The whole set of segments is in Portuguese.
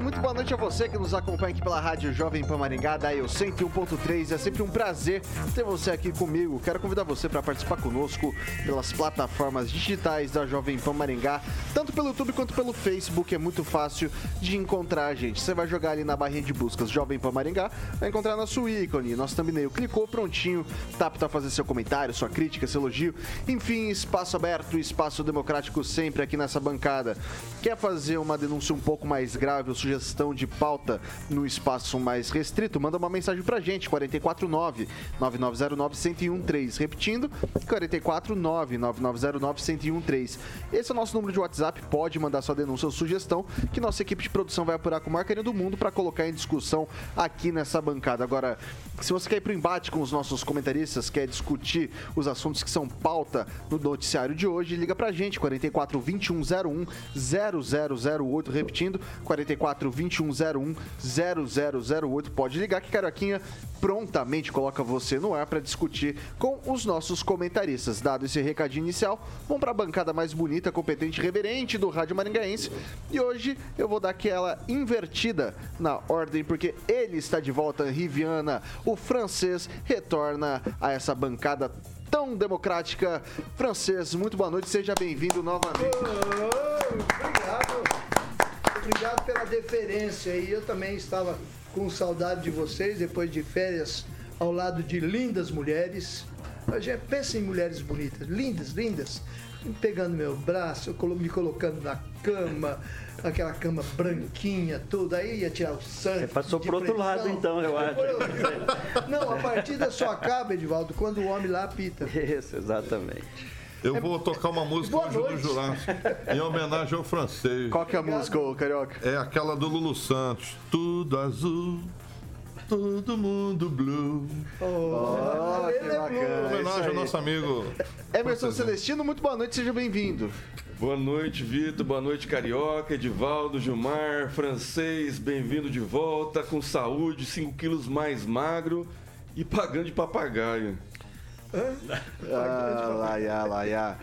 Muito boa noite a você que nos acompanha aqui pela Rádio Jovem Pan Maringá, da eu 101.3. É sempre um prazer ter você aqui comigo. Quero convidar você para participar conosco pelas plataformas digitais da Jovem Pan Maringá, tanto pelo YouTube quanto pelo Facebook. É muito fácil de encontrar a gente. Você vai jogar ali na barrinha de buscas Jovem Pan Maringá, vai encontrar nosso ícone, nosso thumbnail. Clicou, prontinho, tá apto a fazer seu comentário, sua crítica, seu elogio. Enfim, espaço aberto, espaço democrático sempre aqui nessa bancada. Quer fazer uma denúncia um pouco mais mais grave ou sugestão de pauta no espaço mais restrito, manda uma mensagem pra gente, 449 9909 1013. Repetindo, 449 9909 1013. Esse é o nosso número de WhatsApp, pode mandar sua denúncia ou sugestão, que nossa equipe de produção vai apurar com o maior carinho do mundo para colocar em discussão aqui nessa bancada. Agora, se você quer ir pro embate com os nossos comentaristas, quer discutir os assuntos que são pauta no noticiário de hoje, liga pra gente, 44 2101 0008, repetindo, 44 2101 0008. Pode ligar que Carioquinha prontamente coloca você no ar para discutir com os nossos comentaristas. Dado esse recadinho inicial, vamos para a bancada mais bonita, competente reverente do Rádio Maringaense. E hoje eu vou dar aquela invertida na ordem, porque ele está de volta, Riviana, o francês, retorna a essa bancada tão democrática. Francês, muito boa noite, seja bem-vindo novamente. Oh, obrigado obrigado pela deferência. E eu também estava com saudade de vocês depois de férias ao lado de lindas mulheres. Já pensa em mulheres bonitas, lindas, lindas, pegando meu braço, me colocando na cama, aquela cama branquinha, tudo, aí ia tirar o sangue. Você passou pro outro lado então, eu acho. Não, a partida só acaba, Edivaldo, quando o homem lá apita. Isso, exatamente. Eu é... vou tocar uma música hoje do Jurássico, em homenagem ao francês. Qual que é a música, ô, Carioca? É aquela do Lulu Santos. Tudo azul, todo mundo blue. Oh, oh que é bacana. Homenagem ao nosso amigo. Emerson Celestino, muito boa noite, seja bem-vindo. Boa noite, Vitor. Boa noite, Carioca, Edivaldo, Gilmar, francês, bem-vindo de volta, com saúde, 5 quilos mais magro e pagando de papagaio. Ah, lá, lá.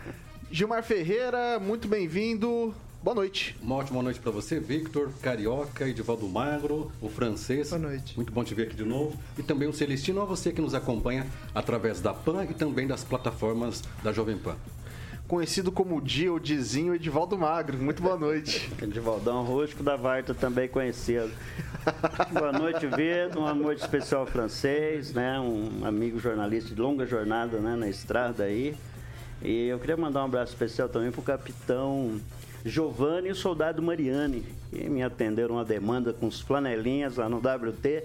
Gilmar Ferreira, muito bem-vindo. Boa noite. Uma ótima noite para você, Victor, Carioca, Edivaldo Magro, o francês. Boa noite. Muito bom te ver aqui de novo. E também o Celestino, a você que nos acompanha através da PAN e também das plataformas da Jovem Pan conhecido como Dia ou Dizinho Edivaldo Magro. Muito boa noite. Edivaldão Rosco da Varta, também conhecido. boa noite, Vitor. Uma noite especial francês, né? Um amigo jornalista de longa jornada né? na estrada aí. E eu queria mandar um abraço especial também para o capitão Giovanni e o soldado Mariani, que me atenderam uma demanda com os flanelinhas lá no WT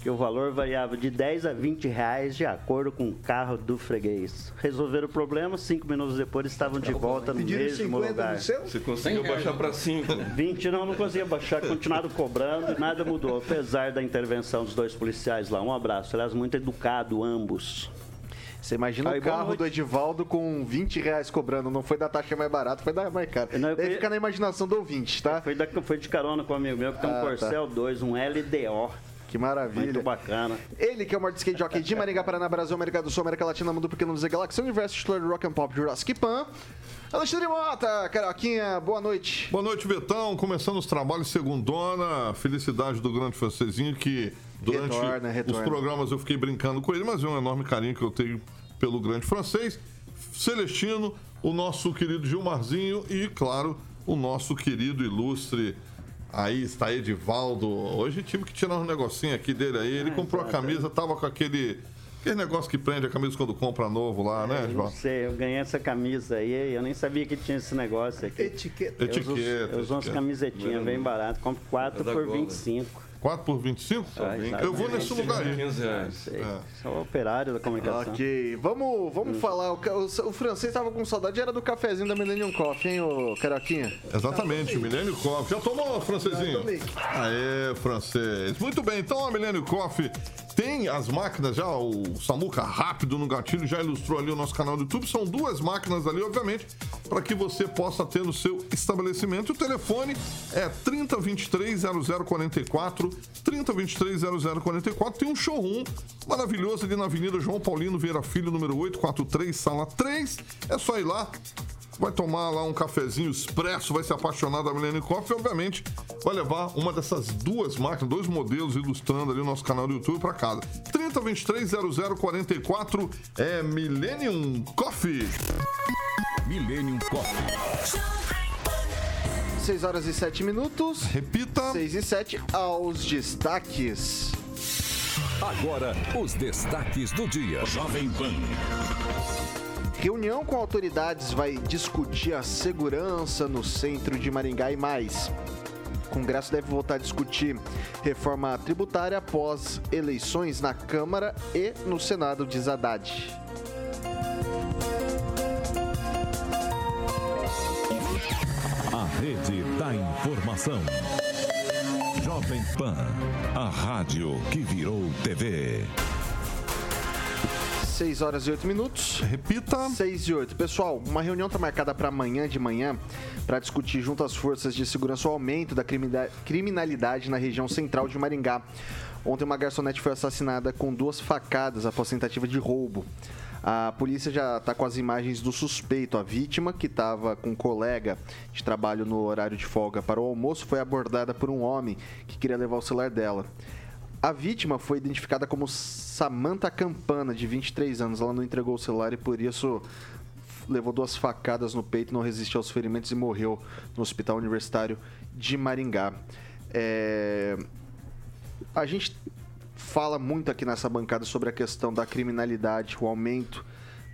que o valor variava de 10 a 20 reais de acordo com o carro do freguês. Resolveram o problema, cinco minutos depois estavam de volta no mesmo lugar. Você conseguiu baixar para 5? 20 não, não conseguia baixar, continuaram cobrando e nada mudou, apesar da intervenção dos dois policiais lá. Um abraço, aliás, muito educado ambos. Você imagina Aí, o carro do Edivaldo com 20 reais cobrando. Não foi da taxa mais barata, foi da mais cara. Não, fui... fica na imaginação do ouvinte, tá? Foi, da, foi de carona com um amigo meu que tem um ah, Corcel tá. 2, um LDO. Que maravilha. Muito bacana. Ele que é o maior skate jockey de Maringá, Paraná, Brasil, América do Sul, América Latina, Mundo Pequeno, Zé Galáxia, Universo, titular do Rock and Pop, Jurassic Pan. Alexandre Mota, Carioquinha, boa noite. Boa noite, Betão. Começando os trabalhos segundona. Felicidade do grande francesinho que durante retorna, retorna. os programas eu fiquei brincando com ele, mas é um enorme carinho que eu tenho pelo grande francês. Celestino, o nosso querido Gilmarzinho e, claro, o nosso querido ilustre Aí está Edivaldo. Hoje tive que tirar um negocinho aqui dele aí. Ele ah, comprou a camisa, tava com aquele Aquele negócio que prende a camisa quando compra novo lá, né, é, João? Não sei, eu ganhei essa camisa aí, eu nem sabia que tinha esse negócio aqui. Etiqueta. Eu etiqueta. Uso, eu uso umas camisetinhas bem baratas, compro 4 é por 25. 4 por 25? Ah, eu vou nesse lugar aí. 15 reais. É. Sou operário da comunicação. Ok, vamos, vamos hum. falar. O, o, o francês estava com saudade, era do cafezinho da Millennium Coffee, hein, ô Caroquinha? Exatamente, Millennium Coffee. Já tomou, francesinho? Aê, francês. Muito bem, então a Millennium Coffee tem as máquinas já, o Samuca rápido no gatilho já ilustrou ali o nosso canal do YouTube. São duas máquinas ali, obviamente, para que você possa ter no seu estabelecimento. O telefone é 3023 0044, 3023 0044. Tem um showroom maravilhoso ali na Avenida João Paulino Vieira Filho, número 843, sala 3. É só ir lá vai tomar lá um cafezinho expresso, vai se apaixonar da Millennium Coffee e, obviamente, vai levar uma dessas duas máquinas, dois modelos ilustrando ali o nosso canal do YouTube para casa. 3023 0044 é Millennium Coffee. Millennium Coffee. 6 horas e 7 minutos. Repita. 6 e 7 aos destaques. Agora, os destaques do dia. Jovem Pan. Reunião com autoridades vai discutir a segurança no centro de Maringá e mais. O Congresso deve voltar a discutir reforma tributária após eleições na Câmara e no Senado, diz Haddad. A Rede da Informação. Jovem Pan, a rádio que virou TV. 6 horas e 8 minutos. Repita. 6 e 8. Pessoal, uma reunião está marcada para amanhã de manhã para discutir junto às forças de segurança o aumento da criminalidade na região central de Maringá. Ontem uma garçonete foi assassinada com duas facadas após tentativa de roubo. A polícia já está com as imagens do suspeito. A vítima, que estava com um colega de trabalho no horário de folga para o almoço, foi abordada por um homem que queria levar o celular dela. A vítima foi identificada como Samantha Campana, de 23 anos. Ela não entregou o celular e por isso levou duas facadas no peito, não resistiu aos ferimentos e morreu no Hospital Universitário de Maringá. É... A gente fala muito aqui nessa bancada sobre a questão da criminalidade, o aumento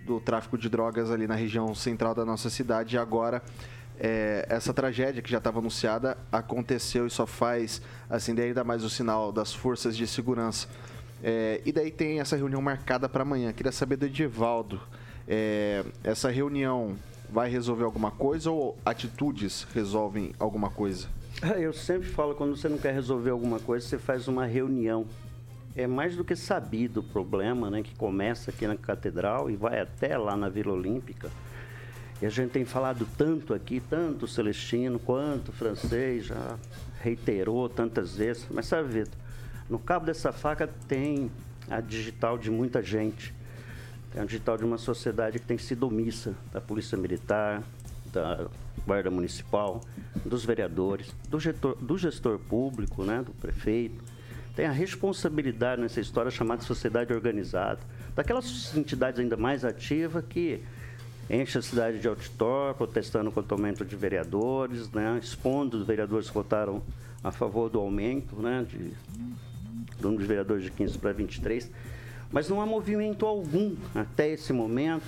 do tráfico de drogas ali na região central da nossa cidade e agora é, essa tragédia que já estava anunciada aconteceu e só faz acender ainda mais o sinal das forças de segurança. É, e daí tem essa reunião marcada para amanhã. Queria saber do Edivaldo. É, essa reunião vai resolver alguma coisa ou atitudes resolvem alguma coisa? Eu sempre falo, quando você não quer resolver alguma coisa, você faz uma reunião. É mais do que sabido o problema, né, que começa aqui na Catedral e vai até lá na Vila Olímpica. E a gente tem falado tanto aqui, tanto Celestino quanto francês, já reiterou tantas vezes. Mas sabe, Vitor, no cabo dessa faca tem a digital de muita gente. Tem a digital de uma sociedade que tem sido omissa, da Polícia Militar, da Guarda Municipal, dos vereadores, do gestor, do gestor público, né, do prefeito. Tem a responsabilidade nessa história chamada sociedade organizada, daquelas entidades ainda mais ativas que enche a cidade de outdoor, protestando contra o aumento de vereadores, né, expondo os vereadores que votaram a favor do aumento né, de, do número de vereadores de 15 para 23. Mas não há movimento algum até esse momento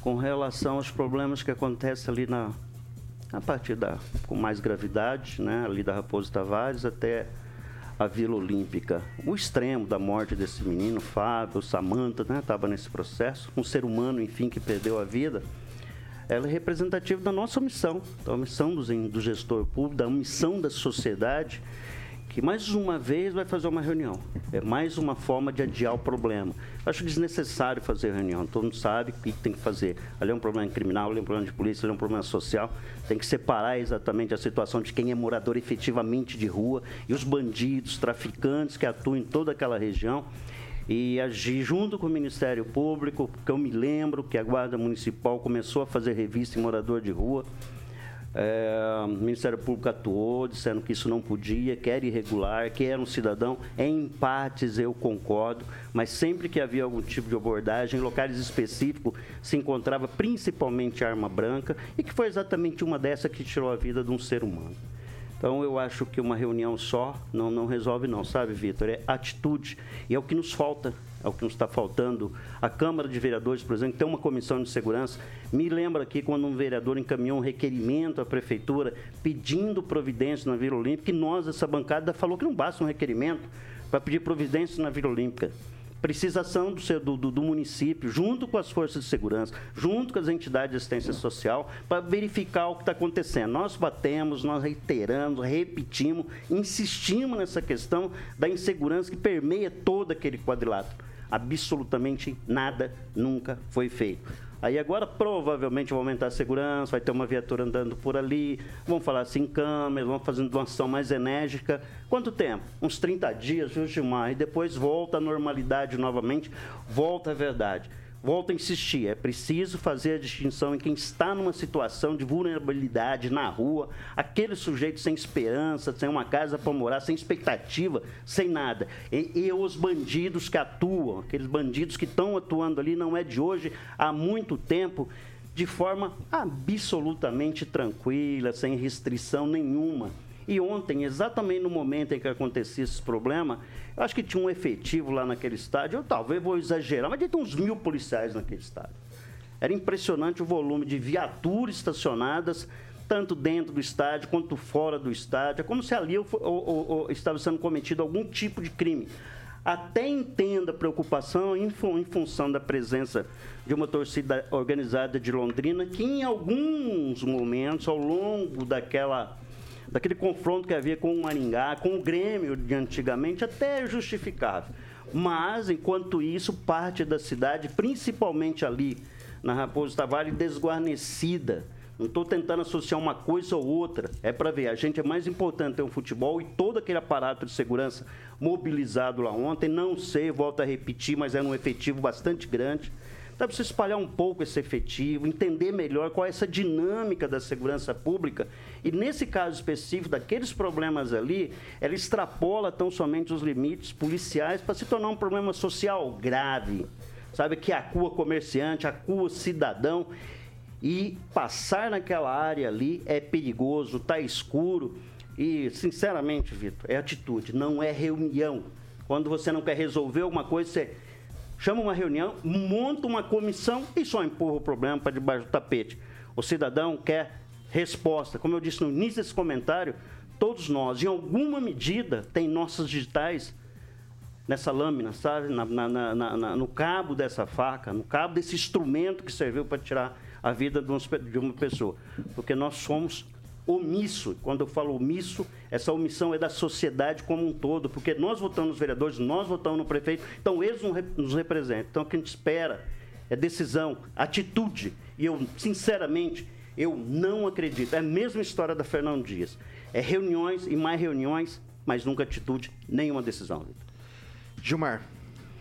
com relação aos problemas que acontecem ali na a partir da com mais gravidade, né, ali da Raposo Tavares até a Vila Olímpica. O extremo da morte desse menino, Fábio, Samanta, estava né, nesse processo, um ser humano, enfim, que perdeu a vida, ela é representativa da nossa missão, da missão do gestor público, da missão da sociedade mais uma vez vai fazer uma reunião. É mais uma forma de adiar o problema. Acho desnecessário fazer reunião. Todo mundo sabe o que tem que fazer. Ali é um problema criminal, ali é um problema de polícia, ali é um problema social. Tem que separar exatamente a situação de quem é morador efetivamente de rua e os bandidos, traficantes que atuam em toda aquela região e agir junto com o Ministério Público, porque eu me lembro que a Guarda Municipal começou a fazer revista em morador de rua é, o Ministério Público atuou, dizendo que isso não podia, que era irregular, que era um cidadão. Em partes eu concordo, mas sempre que havia algum tipo de abordagem, em locais específicos se encontrava principalmente arma branca e que foi exatamente uma dessa que tirou a vida de um ser humano. Então eu acho que uma reunião só não, não resolve não, sabe, Vitor? É atitude. E é o que nos falta, é o que nos está faltando. A Câmara de Vereadores, por exemplo, tem uma comissão de segurança. Me lembra aqui quando um vereador encaminhou um requerimento à prefeitura pedindo providência na Vila Olímpica, e nós, essa bancada, falou que não basta um requerimento para pedir providência na Vila Olímpica precisação do, do, do, município, junto com as forças de segurança, junto com as entidades de assistência social, para verificar o que está acontecendo. Nós batemos, nós reiteramos, repetimos, insistimos nessa questão da insegurança que permeia todo aquele quadrilátero. Absolutamente nada nunca foi feito. Aí agora provavelmente vai aumentar a segurança, vai ter uma viatura andando por ali, vão falar assim câmeras, vão fazendo uma ação mais enérgica. Quanto tempo? Uns 30 dias, viu, Gilmar? E depois volta à normalidade novamente, volta à verdade. Volto a insistir, é preciso fazer a distinção em quem está numa situação de vulnerabilidade na rua, aquele sujeito sem esperança, sem uma casa para morar, sem expectativa, sem nada. E, e, os bandidos que atuam, aqueles bandidos que estão atuando ali, não é de hoje, há muito tempo, de forma absolutamente tranquila, sem restrição nenhuma. E ontem, exatamente no momento em que acontecia esse problema, eu acho que tinha um efetivo lá naquele estádio, eu talvez vou exagerar, mas tinha uns mil policiais naquele estádio. Era impressionante o volume de viaturas estacionadas, tanto dentro do estádio quanto fora do estádio. É como se ali ou, ou, ou, estava sendo cometido algum tipo de crime. Até entenda a preocupação em, em função da presença de uma torcida organizada de Londrina, que em alguns momentos, ao longo daquela daquele confronto que havia com o Maringá, com o Grêmio de antigamente, até é justificável. Mas, enquanto isso, parte da cidade, principalmente ali na Raposo Tavares, desguarnecida. Não estou tentando associar uma coisa ou outra. É para ver. A gente é mais importante ter um futebol e todo aquele aparato de segurança mobilizado lá ontem. Não sei, volto a repetir, mas era um efetivo bastante grande. Dá para você espalhar um pouco esse efetivo, entender melhor qual é essa dinâmica da segurança pública. E nesse caso específico, daqueles problemas ali, ela extrapola tão somente os limites policiais para se tornar um problema social grave. Sabe, que acua comerciante, acua cidadão. E passar naquela área ali é perigoso, tá escuro. E, sinceramente, Vitor, é atitude, não é reunião. Quando você não quer resolver alguma coisa, você chama uma reunião, monta uma comissão e só empurra o problema para debaixo do tapete. O cidadão quer resposta. Como eu disse no início desse comentário, todos nós, em alguma medida, tem nossas digitais nessa lâmina, sabe? Na, na, na, no cabo dessa faca, no cabo desse instrumento que serviu para tirar a vida de uma pessoa. Porque nós somos omisso. Quando eu falo omisso, essa omissão é da sociedade como um todo, porque nós votamos nos vereadores, nós votamos no prefeito, então eles nos representam. Então o que a gente espera é decisão, atitude. E eu, sinceramente, eu não acredito. É a mesma história da Fernando Dias. É reuniões e mais reuniões, mas nunca atitude, nenhuma decisão. Gilmar.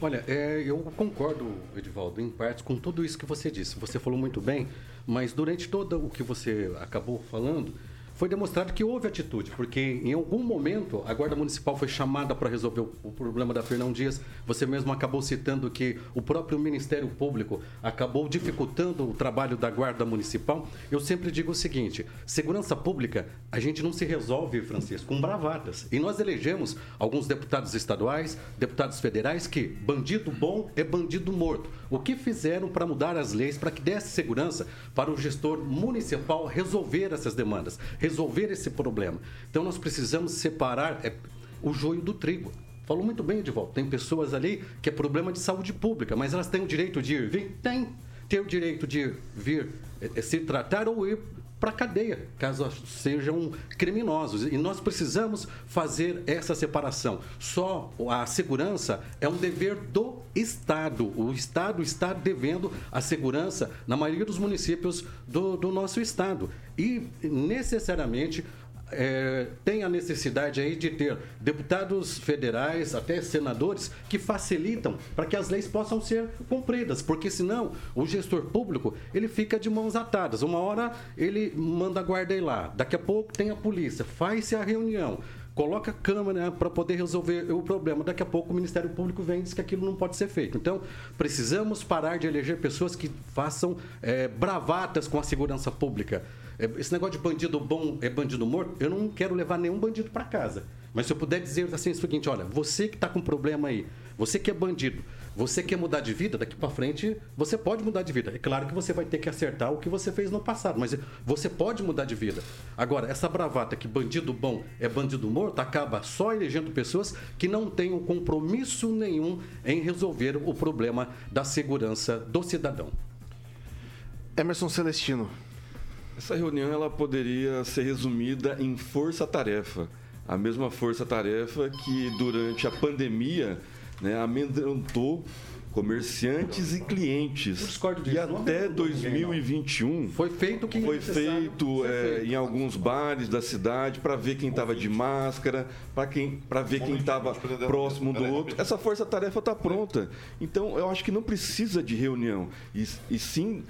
Olha, é, eu concordo, Edivaldo, em parte com tudo isso que você disse. Você falou muito bem, mas durante todo o que você acabou falando, foi demonstrado que houve atitude, porque em algum momento a Guarda Municipal foi chamada para resolver o problema da Fernão Dias. Você mesmo acabou citando que o próprio Ministério Público acabou dificultando o trabalho da Guarda Municipal. Eu sempre digo o seguinte: segurança pública a gente não se resolve, Francisco, com bravatas. E nós elegemos alguns deputados estaduais, deputados federais que bandido bom é bandido morto. O que fizeram para mudar as leis para que desse segurança para o gestor municipal resolver essas demandas? Resolver esse problema. Então nós precisamos separar é, o joio do trigo. Falou muito bem, Edivaldo. Tem pessoas ali que é problema de saúde pública, mas elas têm o direito de ir vir? Tem. Tem o direito de vir é, é se tratar ou ir para a cadeia, caso sejam criminosos. E nós precisamos fazer essa separação. Só a segurança é um dever do Estado. O Estado está devendo a segurança na maioria dos municípios do, do nosso Estado. E necessariamente é, tem a necessidade aí de ter deputados federais, até senadores, que facilitam para que as leis possam ser cumpridas, porque senão o gestor público ele fica de mãos atadas. Uma hora ele manda a guarda ir lá, daqui a pouco tem a polícia, faz-se a reunião coloca câmera para poder resolver o problema. Daqui a pouco o Ministério Público vem e diz que aquilo não pode ser feito. Então, precisamos parar de eleger pessoas que façam é, bravatas com a segurança pública. É, esse negócio de bandido bom é bandido morto, eu não quero levar nenhum bandido para casa. Mas se eu puder dizer assim, é o seguinte, olha, você que está com problema aí, você que é bandido, você quer mudar de vida, daqui para frente você pode mudar de vida. É claro que você vai ter que acertar o que você fez no passado, mas você pode mudar de vida. Agora, essa bravata que bandido bom é bandido morto acaba só elegendo pessoas que não tenham compromisso nenhum em resolver o problema da segurança do cidadão. Emerson Celestino. Essa reunião ela poderia ser resumida em força-tarefa. A mesma força-tarefa que durante a pandemia né, amedrontou comerciantes e clientes. E até 2021 foi feito que foi feito, é, feito, em alguns bares da cidade para ver quem estava de máscara, para quem para ver quem estava próximo do outro. Essa força-tarefa está pronta. Então eu acho que não precisa de reunião e, e sim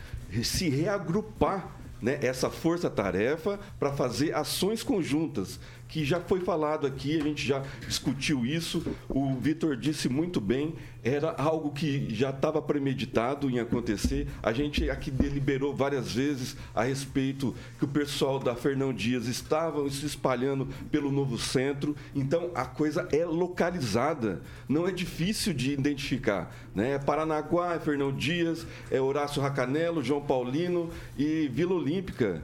se reagrupar né, essa força-tarefa para fazer ações conjuntas que já foi falado aqui, a gente já discutiu isso. O Vitor disse muito bem, era algo que já estava premeditado em acontecer. A gente aqui deliberou várias vezes a respeito que o pessoal da Fernão Dias estavam se espalhando pelo novo centro. Então a coisa é localizada, não é difícil de identificar. Né? É Paranaguá, é Fernão Dias, é Horácio Racanelo, João Paulino e Vila Olímpica.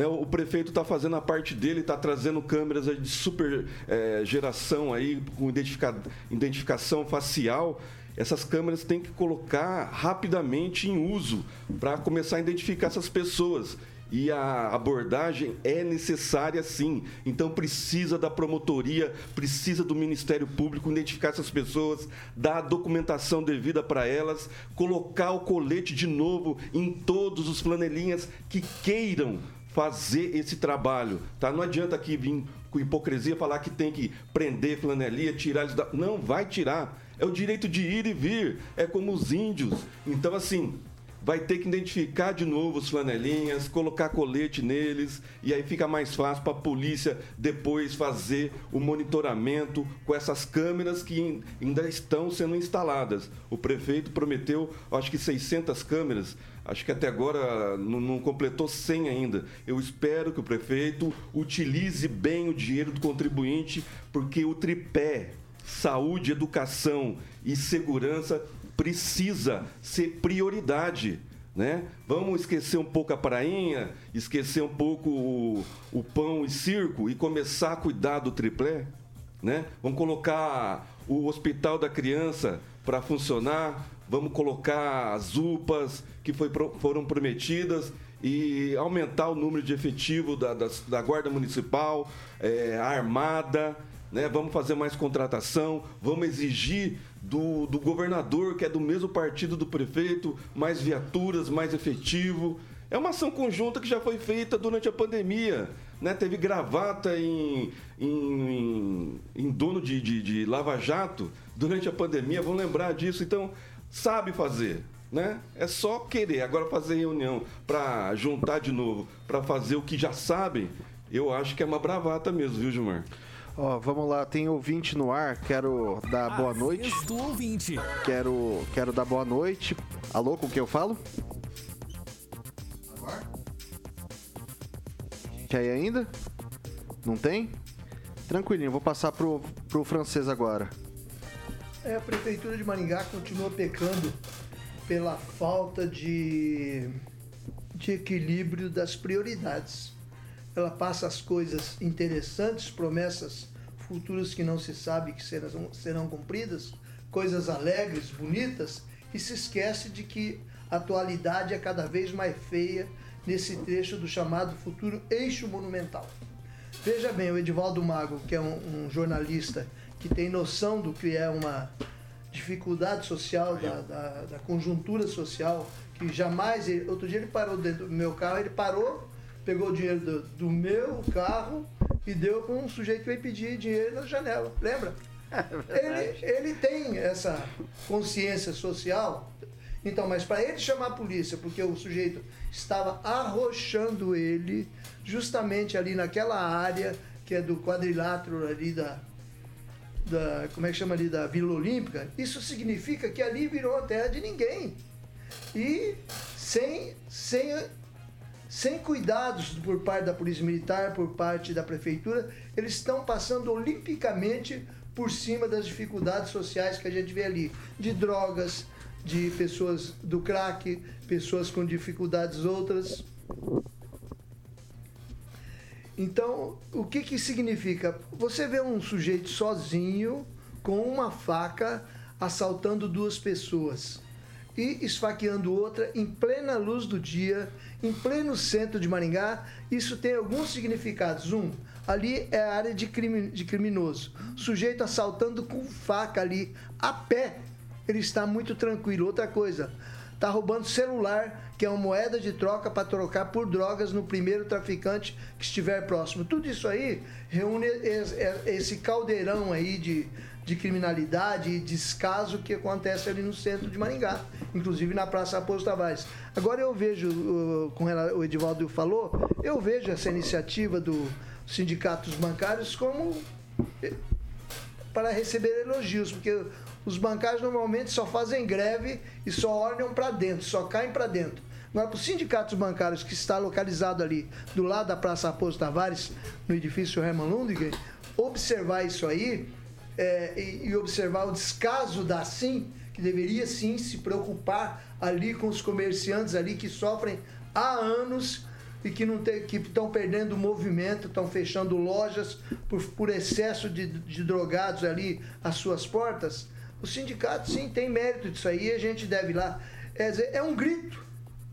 Né, o prefeito está fazendo a parte dele, está trazendo câmeras de super é, geração aí, com identifica, identificação facial. Essas câmeras têm que colocar rapidamente em uso para começar a identificar essas pessoas e a abordagem é necessária sim. Então precisa da promotoria, precisa do Ministério Público identificar essas pessoas, dar a documentação devida para elas, colocar o colete de novo em todos os flanelinhas que queiram fazer esse trabalho, tá? Não adianta aqui vir com hipocrisia falar que tem que prender flanelia, tirar eles da... Não, vai tirar. É o direito de ir e vir. É como os índios. Então, assim, vai ter que identificar de novo os flanelinhas, colocar colete neles, e aí fica mais fácil para a polícia depois fazer o monitoramento com essas câmeras que ainda estão sendo instaladas. O prefeito prometeu, acho que 600 câmeras Acho que até agora não, completou 100 ainda. Eu espero que o prefeito utilize bem o dinheiro do contribuinte, porque o tripé saúde, educação e segurança precisa ser prioridade. Né? Vamos esquecer um pouco a prainha, esquecer um pouco o, o pão e circo e começar a cuidar do triplé? Né? Vamos colocar o hospital da criança para funcionar, vamos colocar as UPAs que foi, foram prometidas e aumentar o número de efetivo da, da, da Guarda Municipal, é, a Armada, né? vamos fazer mais contratação, vamos exigir do, do governador, que é do mesmo partido do prefeito, mais viaturas, mais efetivo. É uma ação conjunta que já foi feita durante a pandemia. Né? Teve gravata em, em, em dono de, de, de Lava Jato durante a pandemia, vão lembrar disso. Então, sabe fazer. Né? É só querer. Agora fazer reunião para juntar de novo, para fazer o que já sabem, eu acho que é uma bravata mesmo, viu, Gilmar? Ó, vamos lá, tem ouvinte no ar, quero dar boa noite. Do ouvinte. Quero, quero dar boa noite. Alô, com quem eu falo? Quer aí ainda? Não tem? Tranquilinho, vou passar pro, pro francês agora. É, a Prefeitura de Maringá continua pecando pela falta de, de equilíbrio das prioridades. Ela passa as coisas interessantes, promessas futuras que não se sabe que serão, serão cumpridas, coisas alegres, bonitas, e se esquece de que a atualidade é cada vez mais feia nesse trecho do chamado futuro eixo monumental. Veja bem, o Edivaldo Mago, que é um, um jornalista que tem noção do que é uma dificuldade social, da, da, da conjuntura social, que jamais. Ele, outro dia ele parou dentro do meu carro, ele parou, pegou o dinheiro do, do meu carro e deu para um sujeito que veio pedir dinheiro na janela. Lembra? É ele, ele tem essa consciência social. Então, mas para ele chamar a polícia, porque o sujeito estava arrochando ele justamente ali naquela área que é do quadrilátero ali da, da. Como é que chama ali? Da Vila Olímpica. Isso significa que ali virou a terra de ninguém. E sem, sem, sem cuidados por parte da Polícia Militar, por parte da Prefeitura, eles estão passando olimpicamente por cima das dificuldades sociais que a gente vê ali, de drogas, de pessoas do crack, pessoas com dificuldades outras. Então, o que, que significa? Você vê um sujeito sozinho com uma faca assaltando duas pessoas e esfaqueando outra em plena luz do dia, em pleno centro de Maringá. Isso tem alguns significados. Um, ali é a área de, crime, de criminoso. sujeito assaltando com faca ali, a pé, ele está muito tranquilo. Outra coisa, está roubando celular, que é uma moeda de troca para trocar por drogas no primeiro traficante que estiver próximo. Tudo isso aí reúne esse caldeirão aí de, de criminalidade e descaso que acontece ali no centro de Maringá, inclusive na Praça Raposo Tavares. Agora eu vejo, como o Edivaldo falou, eu vejo essa iniciativa do sindicatos bancários como eh, para receber elogios, porque os bancários normalmente só fazem greve e só olham para dentro, só caem para dentro. Agora, para os sindicatos bancários que está localizado ali do lado da Praça Raposo Tavares, no edifício Hermann Lundgren, observar isso aí é, e, e, observar o descaso da SIM, que deveria sim se preocupar ali com os comerciantes ali que sofrem há anos e que não que estão perdendo movimento, estão fechando lojas por, por excesso de, de drogados ali às suas portas. O sindicato sim tem mérito disso aí, a gente deve ir lá. É, é um grito,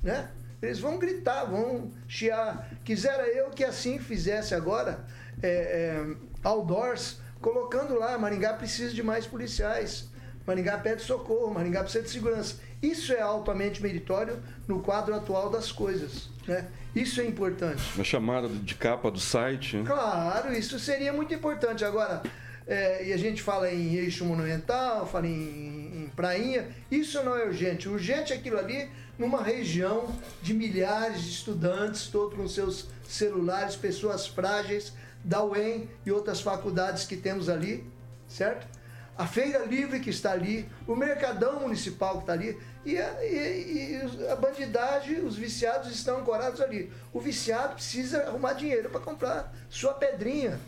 né? Eles vão gritar, vão chiar. Quisera eu que assim fizesse agora, é, é, outdoors, colocando lá, Maringá precisa de mais policiais. Maringá pede socorro, Maringá precisa de segurança. Isso é altamente meritório no quadro atual das coisas. Né? Isso é importante. Uma chamada de capa do site. Claro, isso seria muito importante. Agora, é, e a gente fala em eixo monumental, fala em, em prainha, isso não é urgente. Urgente é aquilo ali numa região de milhares de estudantes, todos com seus celulares, pessoas frágeis, da UEM e outras faculdades que temos ali, certo? A feira livre que está ali, o mercadão municipal que está ali, e a, e, e a bandidagem, os viciados estão ancorados ali. O viciado precisa arrumar dinheiro para comprar sua pedrinha,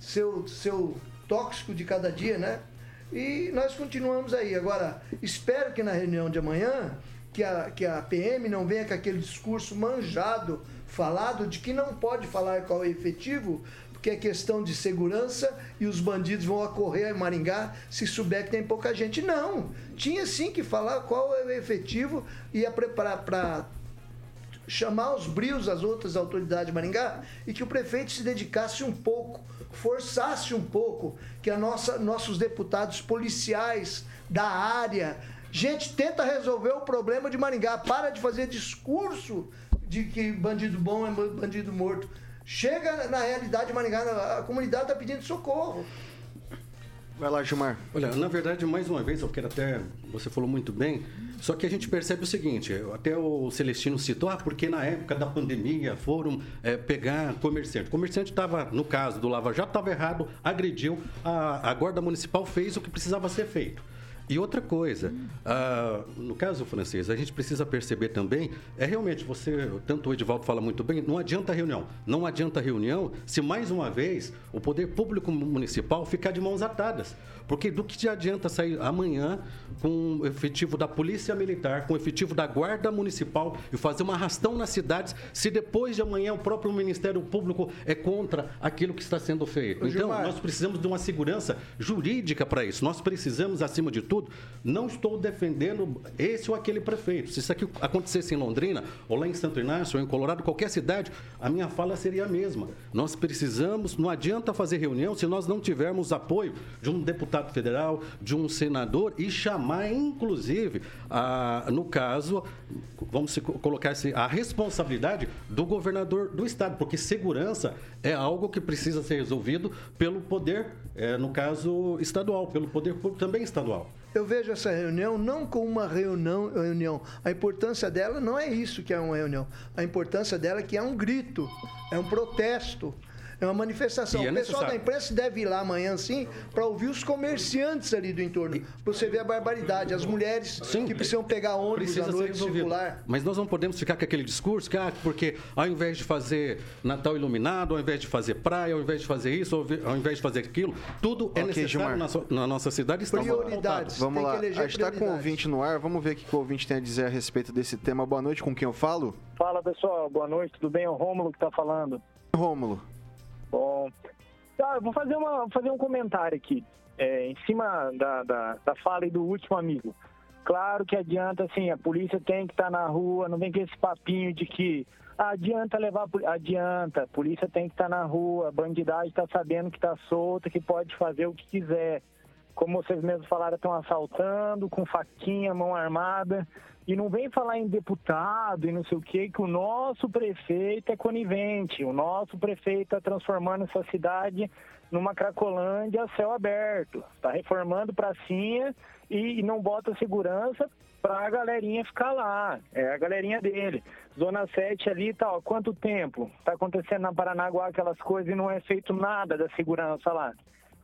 seu, seu tóxico de cada dia, né? E nós continuamos aí. Agora, espero que na reunião de amanhã, que a, que a PM não venha com aquele discurso manjado, falado de que não pode falar qual é efetivo, porque é questão de segurança e os bandidos vão acorrer a Maringá se souber que tem pouca gente. Não, tinha sim que falar qual é o efetivo e ia preparar para chamar os brios as outras autoridades de Maringá e que o prefeito se dedicasse um pouco, forçasse um pouco que a nossa, nossos deputados policiais da área, gente, tenta resolver o problema de Maringá, para de fazer discurso de que bandido bom é bandido morto. Chega na realidade Maringá, a comunidade está pedindo socorro. Vai lá, Gilmar. Olha, na verdade, mais uma vez, eu quero até. Você falou muito bem, só que a gente percebe o seguinte: até o Celestino citou, ah, porque na época da pandemia foram é, pegar comerciante. O comerciante estava, no caso do Lava Jato, estava errado, agrediu, a, a Guarda Municipal fez o que precisava ser feito. E outra coisa, uh, no caso francês, a gente precisa perceber também, é realmente, você, tanto o Edivaldo fala muito bem, não adianta reunião. Não adianta reunião se mais uma vez o poder público municipal ficar de mãos atadas. Porque do que adianta sair amanhã com o efetivo da Polícia Militar, com o efetivo da Guarda Municipal e fazer uma arrastão nas cidades, se depois de amanhã o próprio Ministério Público é contra aquilo que está sendo feito? Ô, então, nós precisamos de uma segurança jurídica para isso. Nós precisamos, acima de tudo, não estou defendendo esse ou aquele prefeito. Se isso aqui acontecesse em Londrina, ou lá em Santo Inácio, ou em Colorado, qualquer cidade, a minha fala seria a mesma. Nós precisamos, não adianta fazer reunião se nós não tivermos apoio de um deputado deputado federal, de um senador e chamar, inclusive, a, no caso, vamos colocar assim, a responsabilidade do governador do estado, porque segurança é algo que precisa ser resolvido pelo poder, é, no caso estadual, pelo poder público também estadual. Eu vejo essa reunião não como uma reunião, reunião. A importância dela não é isso que é uma reunião. A importância dela é que é um grito, é um protesto É uma manifestação. É o pessoal da imprensa deve ir lá amanhã, sim, para ouvir os comerciantes ali do entorno. Para você ver a barbaridade. As mulheres sim, que precisam pegar ônibus à noite circular. Mas nós não podemos ficar com aquele discurso que, ah, porque ao invés de fazer Natal iluminado, ao invés de fazer praia, ao invés de fazer isso, ao invés de fazer aquilo, tudo é okay, necessário na, na, nossa cidade. Está Prioridades. Vamos lá. A gente está com o ouvinte no ar. Vamos ver o que o ouvinte tem a dizer a respeito desse tema. Boa noite, com quem eu falo? Fala, pessoal. Boa noite. Tudo bem? É o Rômulo que está falando. Rômulo. Bom, tá, eu vou fazer, uma, fazer um comentário aqui, é, em cima da, da, da fala do último amigo. Claro que adianta, assim, a polícia tem que estar tá na rua, não vem com esse papinho de que ah, adianta levar, adianta, a polícia tem que estar tá na rua, a bandidagem está sabendo que está solta, que pode fazer o que quiser. Como vocês mesmos falaram, estão assaltando, com faquinha, mão armada. E não vem falar em deputado e não sei o que, que o nosso prefeito é conivente. O nosso prefeito está transformando essa cidade numa Cracolândia a céu aberto. Está reformando pracinha e, e não bota segurança para a galerinha ficar lá. É a galerinha dele. Zona 7 ali, tá, ó, quanto tempo? Está acontecendo na Paranaguá aquelas coisas e não é feito nada da segurança lá.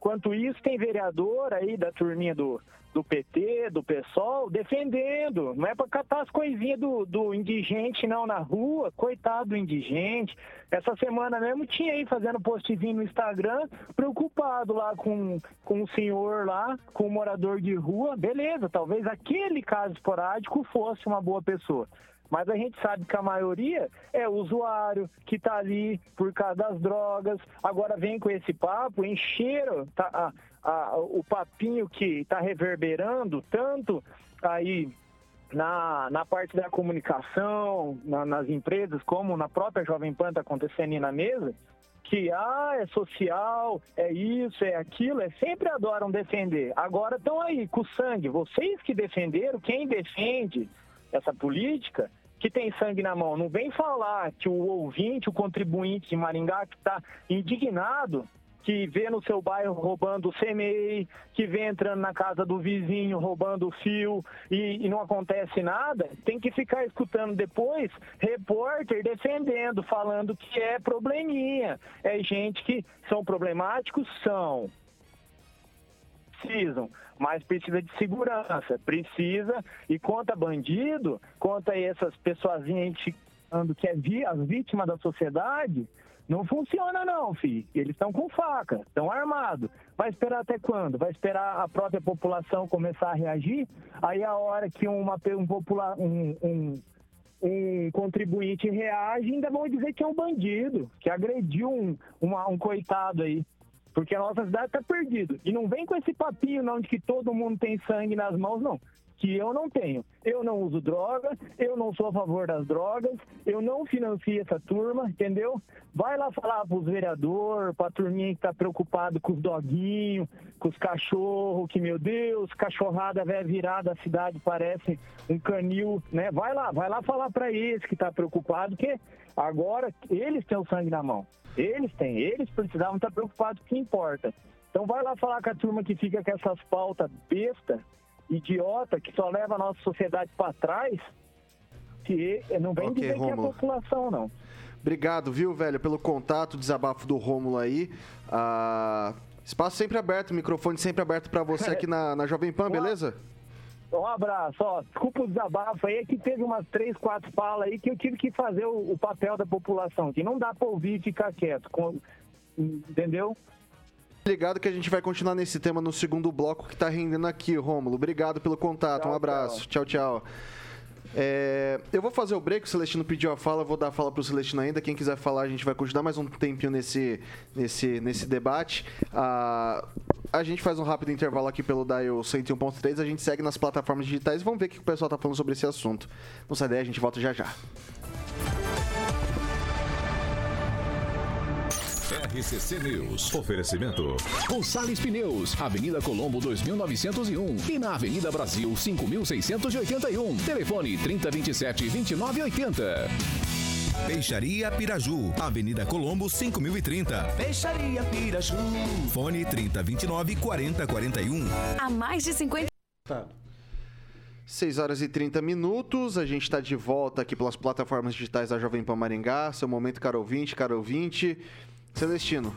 Enquanto isso, tem vereador aí da turminha do, do PT, do PSOL, defendendo. Não é para catar as coisinhas do, do indigente, não, na rua. Coitado do indigente. Essa semana mesmo tinha aí fazendo postzinho no Instagram, preocupado lá com, com o senhor lá, com o morador de rua. Beleza, talvez aquele caso esporádico fosse uma boa pessoa. Mas a gente sabe que a maioria é usuário que está ali por causa das drogas. Agora vem com esse papo, encheram tá, a, a, o papinho que está reverberando tanto aí na, na parte da comunicação, na, nas empresas, como na própria Jovem Pan está acontecendo aí na mesa, que ah, é social, é isso, é aquilo, é sempre adoram defender. Agora estão aí com sangue. Vocês que defenderam, quem defende essa política, que tem sangue na mão. Não vem falar que o ouvinte, o contribuinte de Maringá que está indignado, que vê no seu bairro roubando o CMEI, que vê entrando na casa do vizinho roubando o fio e, e, não acontece nada, tem que ficar escutando depois repórter defendendo, falando que é probleminha. É gente que são problemáticos? São precisam, mas precisa de segurança, precisa, e conta bandido, conta essas pessoazinhas que é as vítimas da sociedade, não funciona não, filho. Eles estão com faca, estão armados. Vai esperar até quando? Vai esperar a própria população começar a reagir? Aí a hora que uma, um, popula, um, um, um contribuinte reage, ainda vão dizer que é um bandido, que agrediu um, uma, um coitado aí. Porque a nossa cidade está perdida. E não vem com esse papinho não de que todo mundo tem sangue nas mãos, não. Que eu não tenho. Eu não uso droga, eu não sou a favor das drogas, eu não financio essa turma, entendeu? Vai lá falar para os vereadores, para a turminha que está preocupado com os doguinhos, com os cachorros, que, meu Deus, cachorrada velha virada, a cidade parece um canil, né? Vai lá, vai lá falar para eles que está preocupado, que agora eles têm o sangue na mão. Eles têm, eles precisavam estar preocupados com o que importa. Então vai lá falar com a turma que fica com essas pautas besta, idiota, que só leva a nossa sociedade para trás, que não vem okay, dizer Romulo. que é a população, não. Obrigado, viu, velho, pelo contato, desabafo do Rômulo aí. Ah, espaço sempre aberto, microfone sempre aberto para você aqui na, na Jovem Pan, beleza? Um abraço, ó. Desculpa o desabafo aí, é que teve umas três, quatro falas aí que eu tive que fazer o, o papel da população, que não dá pra ouvir e ficar quieto. Com, entendeu? Obrigado que a gente vai continuar nesse tema no segundo bloco que tá rendendo aqui, Rômulo. Obrigado pelo contato, tchau, um abraço. tchau. tchau. É, eu vou fazer o break, o Celestino pediu a fala, vou dar a fala pro Celestino ainda. Quem quiser falar, a gente vai continuar mais um tempinho nesse, nesse, nesse debate. Ah, a gente faz um rápido intervalo aqui pelo Dial 101.3, a gente segue nas plataformas digitais e vamos ver o que o pessoal tá falando sobre esse assunto. Não sai daí, a gente volta já já. RCC News. Oferecimento. Gonçalves Pneus, Avenida Colombo 2901 e na Avenida Brasil 5681. Telefone 3027 2980. Peixaria Piraju, Avenida Colombo 5030. Peixaria Piraju. Fone 3029 4041. Há mais de 50 6 horas e 30 minutos, a gente está de volta aqui pelas plataformas digitais da Jovem Pan Maringá. Seu momento, caro ouvinte, caro ouvinte. Celestino.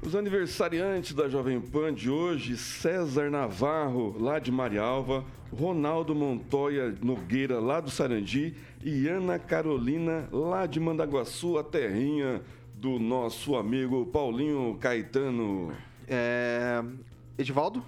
Os aniversariantes da Jovem Pan de hoje, César Navarro, lá de Marialva, Ronaldo Montoya Nogueira, lá do Sarandi, e Ana Carolina, lá de Mandaguaçu, a terrinha do nosso amigo Paulinho Caetano. É... Edivaldo?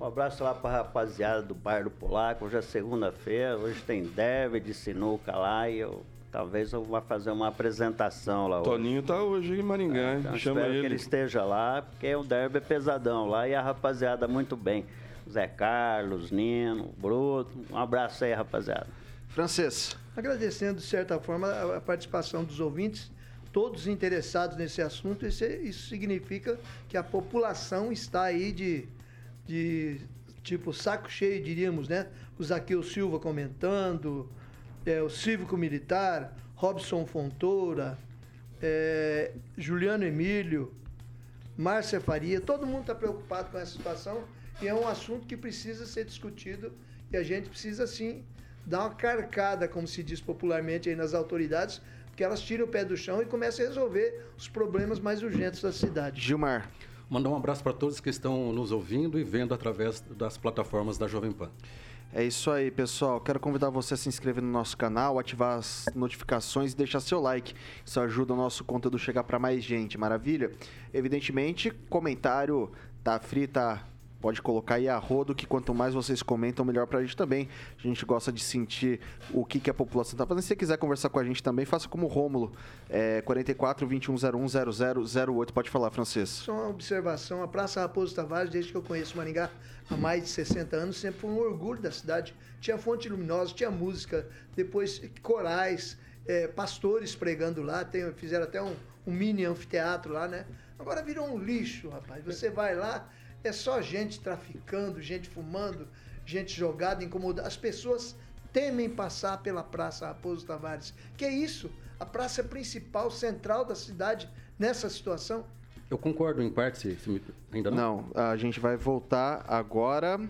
Um abraço lá para a rapaziada do bairro do Polaco. Hoje é segunda-feira, hoje tem derby de sinuca lá e eu talvez eu vá fazer uma apresentação lá. Toninho hoje. tá hoje em Maringá, é, então Chama espero ele. que ele esteja lá, porque o derby é pesadão lá e a rapaziada muito bem. Zé Carlos, Nino, Bruto. Um abraço aí, rapaziada. Francês. Agradecendo, de certa forma, a participação dos ouvintes, todos interessados nesse assunto. Isso, isso significa que a população está aí de de tipo saco cheio, diríamos, né? O Zaqueu Silva comentando, é, o Cívico Militar, Robson Fontoura, é, Juliano Emílio, Márcia Faria, todo mundo está preocupado com essa situação e é um assunto que precisa ser discutido e a gente precisa sim dar uma carcada, como se diz popularmente aí nas autoridades, que elas tirem o pé do chão e comecem a resolver os problemas mais urgentes da cidade. Gilmar. Mandar um abraço para todos que estão nos ouvindo e vendo através das plataformas da Jovem Pan. É isso aí, pessoal. Quero convidar você a se inscrever no nosso canal, ativar as notificações e deixar seu like. Isso ajuda o nosso conteúdo chegar para mais gente, maravilha? Evidentemente, comentário tá frita pode colocar aí a rodo, que quanto mais vocês comentam, melhor pra gente também. A gente gosta de sentir o que, que a população tá fazendo. Se você quiser conversar com a gente também, faça como o Rômulo, é, 44 2101 0008. Pode falar, francês. Só uma observação, a Praça Raposo Tavares, desde que eu conheço Maringá há mais de 60 anos, sempre foi um orgulho da cidade. Tinha fonte luminosa, tinha música, depois corais, é, pastores pregando lá, tem, fizeram até um, um mini anfiteatro lá, né? Agora virou um lixo, rapaz. Você vai lá, é só gente traficando, gente fumando, gente jogada, incomodada. As pessoas temem passar pela Praça Raposo Tavares. Que é isso? A praça principal, central da cidade, nessa situação? Eu concordo em parte, se, se ainda não. Não, a gente vai voltar agora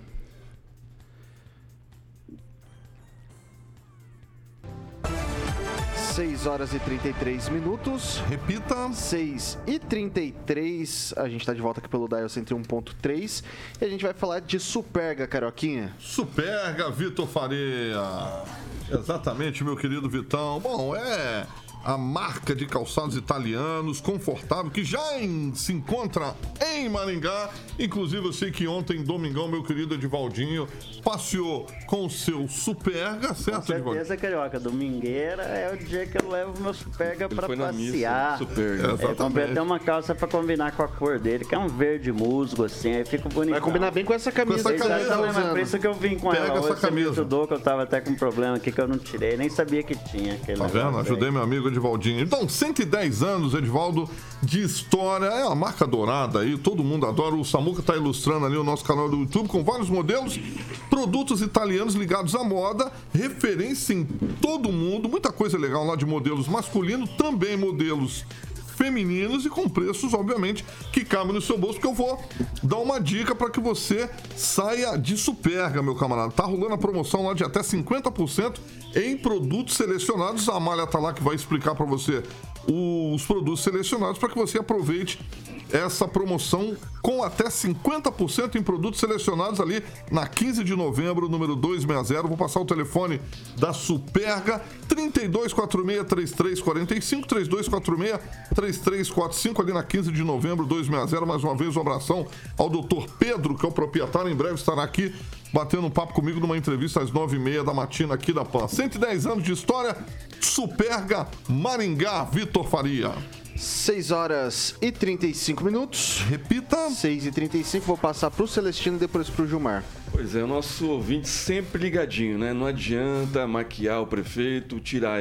6 horas e 33 minutos. Repita. 6 e 33. A gente está de volta aqui pelo Dial 101.3 e a gente vai falar de Superga, Caroquinha. Superga, Vitor Faria. Exatamente, meu querido Vitão. Bom, é a marca de calçados italianos, confortável, que já em, se encontra em Maringá. Inclusive, eu sei que ontem, domingão, meu querido Edivaldinho passeou com o seu Superga, certo, Com certeza, Carioca. Domingueira é o dia que eu levo meu Superga pra passear. Superga. Eu comprei até uma calça pra combinar com a cor dele, que é um verde musgo, assim, aí fica bonito. Vai combinar bem com essa camisa. Com essa camisa Exatamente, mas por isso que eu vim com Pega ela. Hoje essa camisa. me ajudou, que eu tava até com um problema aqui que eu não tirei, nem sabia que tinha. Tá vendo? Ajudei meu amigo Edivaldinho. Então, 110 anos, Edivaldo, de história. É uma marca dourada aí, todo mundo adora. O Samuca está ilustrando ali o nosso canal do YouTube com vários modelos, produtos italianos ligados à moda, referência em todo mundo. Muita coisa legal lá de modelos masculinos, também modelos femininos e com preços, obviamente, que cabem no seu bolso, porque eu vou dar uma dica para que você saia de superga, meu camarada. Tá rolando a promoção lá de até 50% em produtos selecionados. A Malha tá lá que vai explicar para você os produtos selecionados para que você aproveite essa promoção com até 50% em produtos selecionados ali na 15 de novembro, número 260. Vou passar o telefone da Superga, 3246-3345, 3246-3345, ali na 15 de novembro, 260. Mais uma vez, um abração ao doutor Pedro, que é o proprietário, em breve estará aqui batendo um papo comigo numa entrevista às 9h30 da matina aqui da PAN. 110 anos de história, Superga Maringá, Vitor Faria. 6 horas e 35 minutos. Repita. 6 e 35 vou passar para o Celestino e depois para o Gilmar. Pois é, o nosso ouvinte sempre ligadinho, né? Não adianta maquiar o prefeito, tirar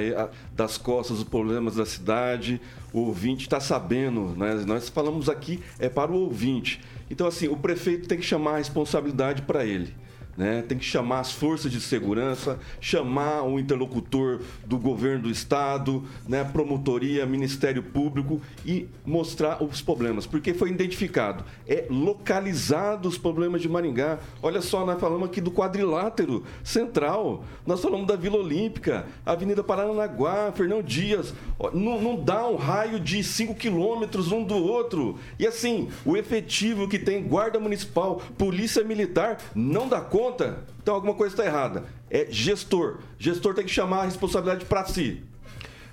das costas os problemas da cidade. O ouvinte está sabendo, né? Nós falamos aqui é para o ouvinte. Então, assim, o prefeito tem que chamar a responsabilidade para ele. Né? tem que chamar as forças de segurança, chamar o interlocutor do governo do estado, né? promotoria, Ministério Público e mostrar os problemas, porque foi identificado, é localizado os problemas de Maringá. Olha só, nós falamos aqui do quadrilátero central, nós falamos da Vila Olímpica, Avenida Paranaguá, Fernão Dias, não, não dá um raio de 5 quilômetros um do outro. E assim, o efetivo que tem guarda municipal, polícia militar, não dá conta conta, então alguma coisa está errada. É gestor. Gestor tem que chamar a responsabilidade para si.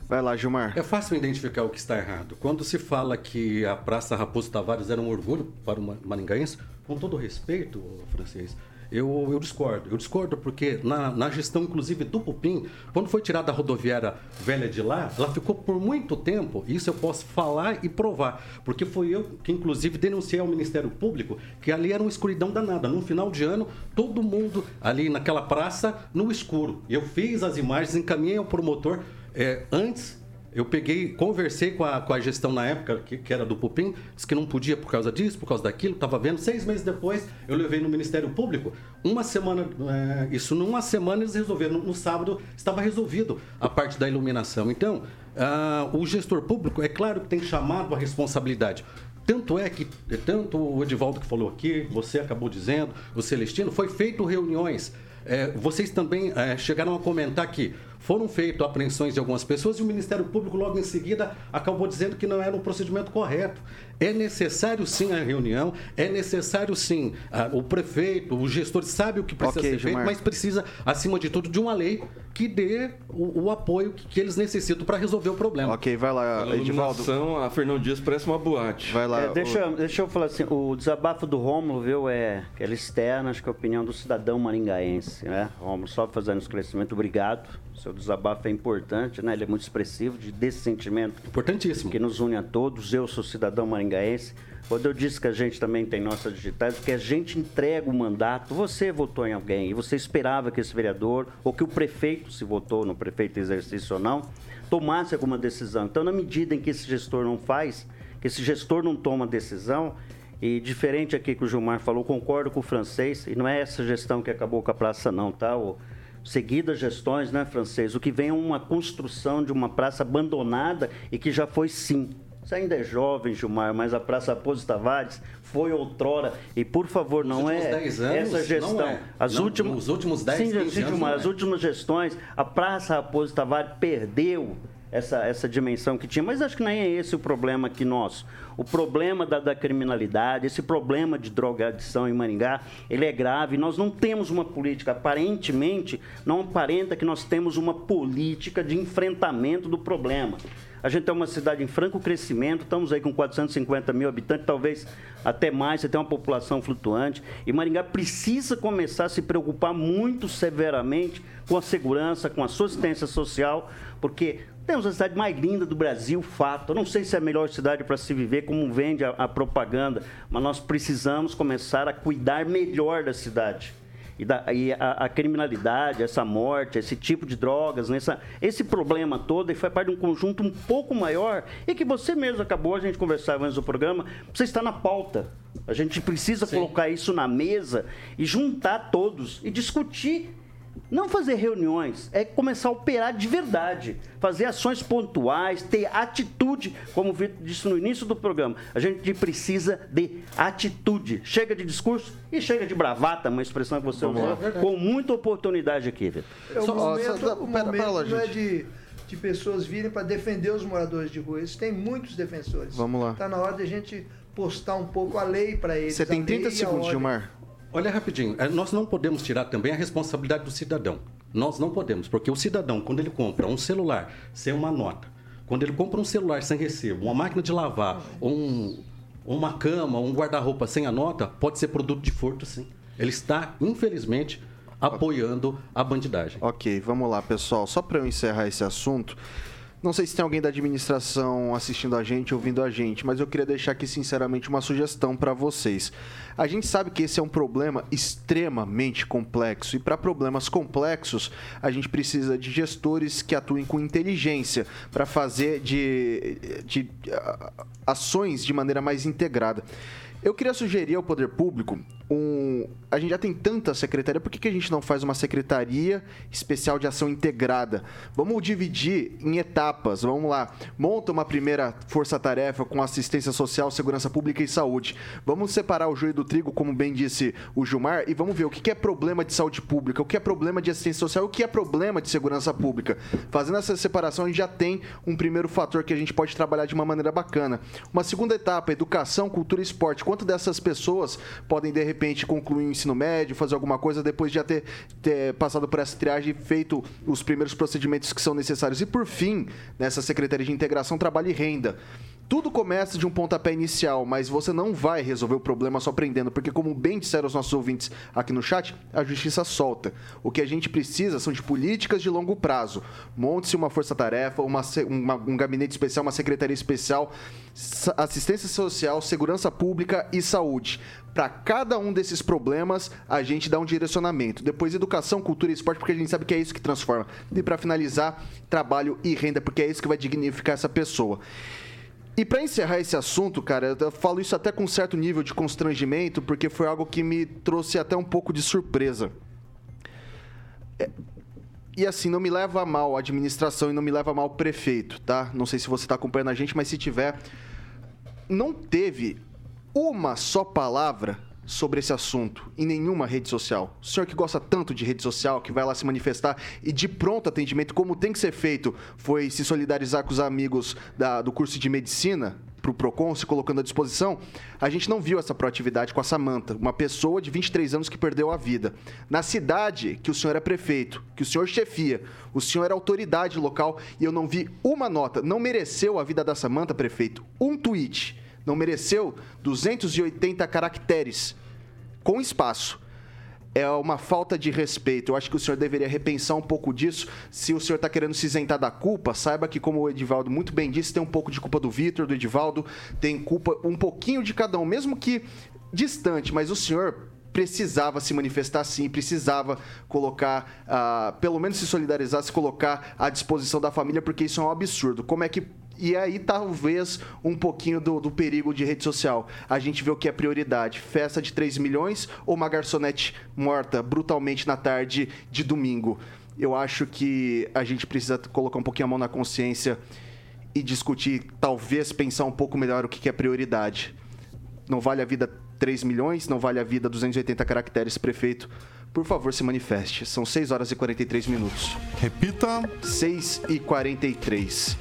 Vai lá, Gilmar. É fácil identificar o que está errado. Quando se fala que a Praça Raposo Tavares era um orgulho para o maringaense, com todo respeito, francês, eu, eu discordo. Eu discordo porque na, na gestão, inclusive, do Pupim, quando foi tirada a rodoviária velha de lá, ela ficou por muito tempo, isso eu posso falar e provar, porque foi eu que, inclusive, denunciei ao Ministério Público que ali era uma escuridão danada. No final de ano, todo mundo ali naquela praça no escuro. Eu fiz as imagens, encaminhei ao promotor é, antes eu peguei, conversei com a, com a gestão na época, que, que era do Pupim, disse que não podia por causa disso, por causa daquilo, estava vendo. Seis meses depois, eu levei no Ministério Público. Uma semana, é, isso numa semana eles resolveram. No, no, sábado estava resolvido a parte da iluminação. Então, ah, o gestor público, é claro que tem chamado a responsabilidade. Tanto é que, tanto o Edivaldo que falou aqui, você acabou dizendo, o Celestino, foi feito reuniões. É, vocês também é, chegaram a comentar que foram feitas apreensões de algumas pessoas e o Ministério Público logo em seguida acabou dizendo que não era um procedimento correto. É necessário sim a reunião, é necessário sim a, o prefeito, o gestor sabe o que precisa okay, ser feito, mas precisa, acima de tudo, de uma lei que dê o, o apoio que, que, eles necessitam para resolver o problema. Ok, vai lá, Edivaldo. A Fernão Dias parece uma boate. Vai lá. É, deixa, o... deixa eu falar assim, o desabafo do Rômulo, viu, é aquela externa, acho que é a opinião do cidadão maringaense, né? Rômulo, só fazendo esclarecimento, obrigado. Seu desabafo é importante, né? Ele é muito expressivo de, desse sentimento. Importantíssimo. Que nos une a todos. Eu sou cidadão maringaense. Quando eu disse que a gente também tem nossas digitais, porque a gente entrega o mandato, você votou em alguém e você esperava que esse vereador, ou que o prefeito, se votou no prefeito exercício ou não, tomasse alguma decisão. Então, na medida em que esse gestor não faz, que esse gestor não toma decisão, e diferente aqui que o Gilmar falou, concordo com o francês, e não é essa gestão que acabou com a praça não, tá? O, seguidas gestões, né, francês, o que vem é uma construção de uma praça abandonada e que já foi sim. Você ainda é jovem, Gilmar, mas a Praça Aposto Tavares foi outrora. E, por favor, não é anos, essa gestão. É. As não, últimas, os últimos 10, sim, 15 anos Gilmar, as é. últimas gestões, a Praça Aposto Tavares perdeu essa, essa dimensão que tinha. Mas acho que nem é esse o problema aqui nosso. O problema da, da criminalidade, esse problema de drogadição em Maringá, ele é grave. Nós não temos uma política, aparentemente, não aparenta que nós temos uma política de enfrentamento do problema. A gente é uma cidade em franco crescimento, estamos aí com 450 mil habitantes, talvez até mais, você tem uma população flutuante. E Maringá precisa começar a se preocupar muito severamente com a segurança, com a assistência social, porque temos a cidade mais linda do Brasil, fato. Eu não sei se é a melhor cidade para se viver, como vende a, a, propaganda, mas nós precisamos começar a cuidar melhor da cidade. E, da, e a, a, criminalidade, essa morte, esse tipo de drogas, nessa, esse problema todo, e faz parte de um conjunto um pouco maior e que você mesmo acabou, a gente conversava antes do programa, você está na pauta. A gente precisa Sim. colocar isso na mesa e juntar todos e discutir não fazer reuniões, é começar a operar de verdade, fazer ações pontuais, ter atitude, como o Vitor disse no início do programa. A gente precisa de atitude. Chega de discurso e chega de bravata, uma expressão que você usou, com muita oportunidade aqui, Vitor. É, o momento, só, o momento pera, não é de, de pessoas virem para defender os moradores de rua. Eles têm muitos defensores. Vamos lá. Está na hora de a gente postar um pouco a lei para eles. Você tem 30 segundos, Gilmar. Olha rapidinho, é, nós não podemos tirar também a responsabilidade do cidadão. Nós não podemos, porque o cidadão, quando ele compra um celular sem uma nota, quando ele compra um celular sem recibo, uma máquina de lavar, um, uma cama, um guarda-roupa sem a nota, pode ser produto de furto, sim. Ele está, infelizmente, apoiando a bandidagem. Ok, vamos lá, pessoal. Só para eu encerrar esse assunto, não sei se tem alguém da administração assistindo a gente, ouvindo a gente, mas eu queria deixar aqui sinceramente uma sugestão para vocês. A gente sabe que esse é um problema extremamente complexo e para problemas complexos a gente precisa de gestores que atuem com inteligência para fazer de, de, de ações de maneira mais integrada. Eu queria sugerir ao poder público um. A gente já tem tanta secretaria, por que, que a gente não faz uma secretaria especial de ação integrada? Vamos dividir em etapas. Vamos lá. Monta uma primeira força-tarefa com assistência social, segurança pública e saúde. Vamos separar o joio do trigo, como bem disse o Gilmar, e vamos ver o que é problema de saúde pública, o que é problema de assistência social o que é problema de segurança pública. Fazendo essa separação, a gente já tem um primeiro fator que a gente pode trabalhar de uma maneira bacana. Uma segunda etapa, educação, cultura e esporte. Quanto dessas pessoas podem, de repente, concluir o ensino médio, fazer alguma coisa depois de já ter, ter passado por essa triagem e feito os primeiros procedimentos que são necessários? E, por fim, nessa Secretaria de Integração, trabalho e renda. Tudo começa de um pontapé inicial, mas você não vai resolver o problema só prendendo, porque, como bem disseram os nossos ouvintes aqui no chat, a justiça solta. O que a gente precisa são de políticas de longo prazo. Monte-se uma força-tarefa, um gabinete especial, uma secretaria especial, assistência social, segurança pública e saúde. Para cada um desses problemas, a gente dá um direcionamento. Depois, educação, cultura e esporte, porque a gente sabe que é isso que transforma. E para finalizar, trabalho e renda, porque é isso que vai dignificar essa pessoa. E para encerrar esse assunto, cara, eu falo isso até com um certo nível de constrangimento, porque foi algo que me trouxe até um pouco de surpresa. É, e assim, não me leva a mal a administração e não me leva a mal o prefeito, tá? Não sei se você está acompanhando a gente, mas se tiver. Não teve uma só palavra sobre esse assunto em nenhuma rede social. O senhor que gosta tanto de rede social, que vai lá se manifestar e de pronto atendimento, como tem que ser feito, foi se solidarizar com os amigos da, do curso de medicina para o PROCON, se colocando à disposição, a gente não viu essa proatividade com a Samanta, uma pessoa de 23 anos que perdeu a vida. Na cidade que o senhor é prefeito, que o senhor chefia, o senhor é autoridade local e eu não vi uma nota, não mereceu a vida da Samanta, prefeito, um tweet não mereceu 280 caracteres com espaço. É uma falta de respeito. Eu acho que o senhor deveria repensar um pouco disso. Se o senhor está querendo se isentar da culpa, saiba que, como o Edivaldo muito bem disse, tem um pouco de culpa do Vitor, do Edivaldo, tem culpa um pouquinho de cada um, mesmo que distante, mas o senhor precisava se manifestar sim, precisava colocar, uh, pelo menos se solidarizar, se colocar à disposição da família, porque isso é um absurdo. Como é que e aí, talvez, um pouquinho do, do, perigo de rede social. A gente vê o que é prioridade: festa de 3 milhões ou uma garçonete morta brutalmente na tarde de domingo. Eu acho que a gente precisa colocar um pouquinho a mão na consciência e discutir, talvez pensar um pouco melhor o que é prioridade. Não vale a vida 3 milhões, não vale a vida 280 caracteres, prefeito. Por favor, se manifeste. São 6 horas e 43 minutos. Repita. 6 e 43.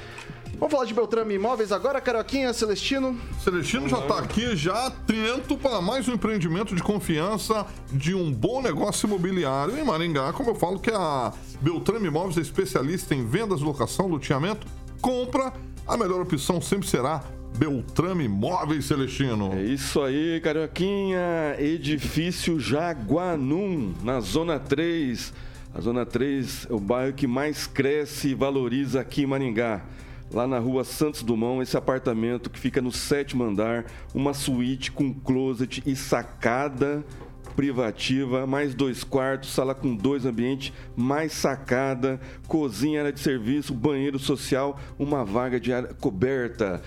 Vamos falar de Beltrame Imóveis agora, Caroquinha, Celestino? Celestino já está aqui, já atento para mais um empreendimento de confiança de um bom negócio imobiliário em Maringá. Como eu falo que a Beltrame Imóveis é especialista em vendas, locação, loteamento, compra, a melhor opção sempre será Beltrame Imóveis, Celestino. É isso aí, Carioquinha. Edifício Jaguanum, na Zona 3. A Zona 3 é o bairro que mais cresce e valoriza aqui em Maringá lá na rua Santos Dumont, esse apartamento que fica no sétimo andar, uma suíte com closet e sacada privativa, mais dois quartos, sala com dois ambientes, mais sacada, cozinha, área de serviço, banheiro social, uma vaga de área coberta.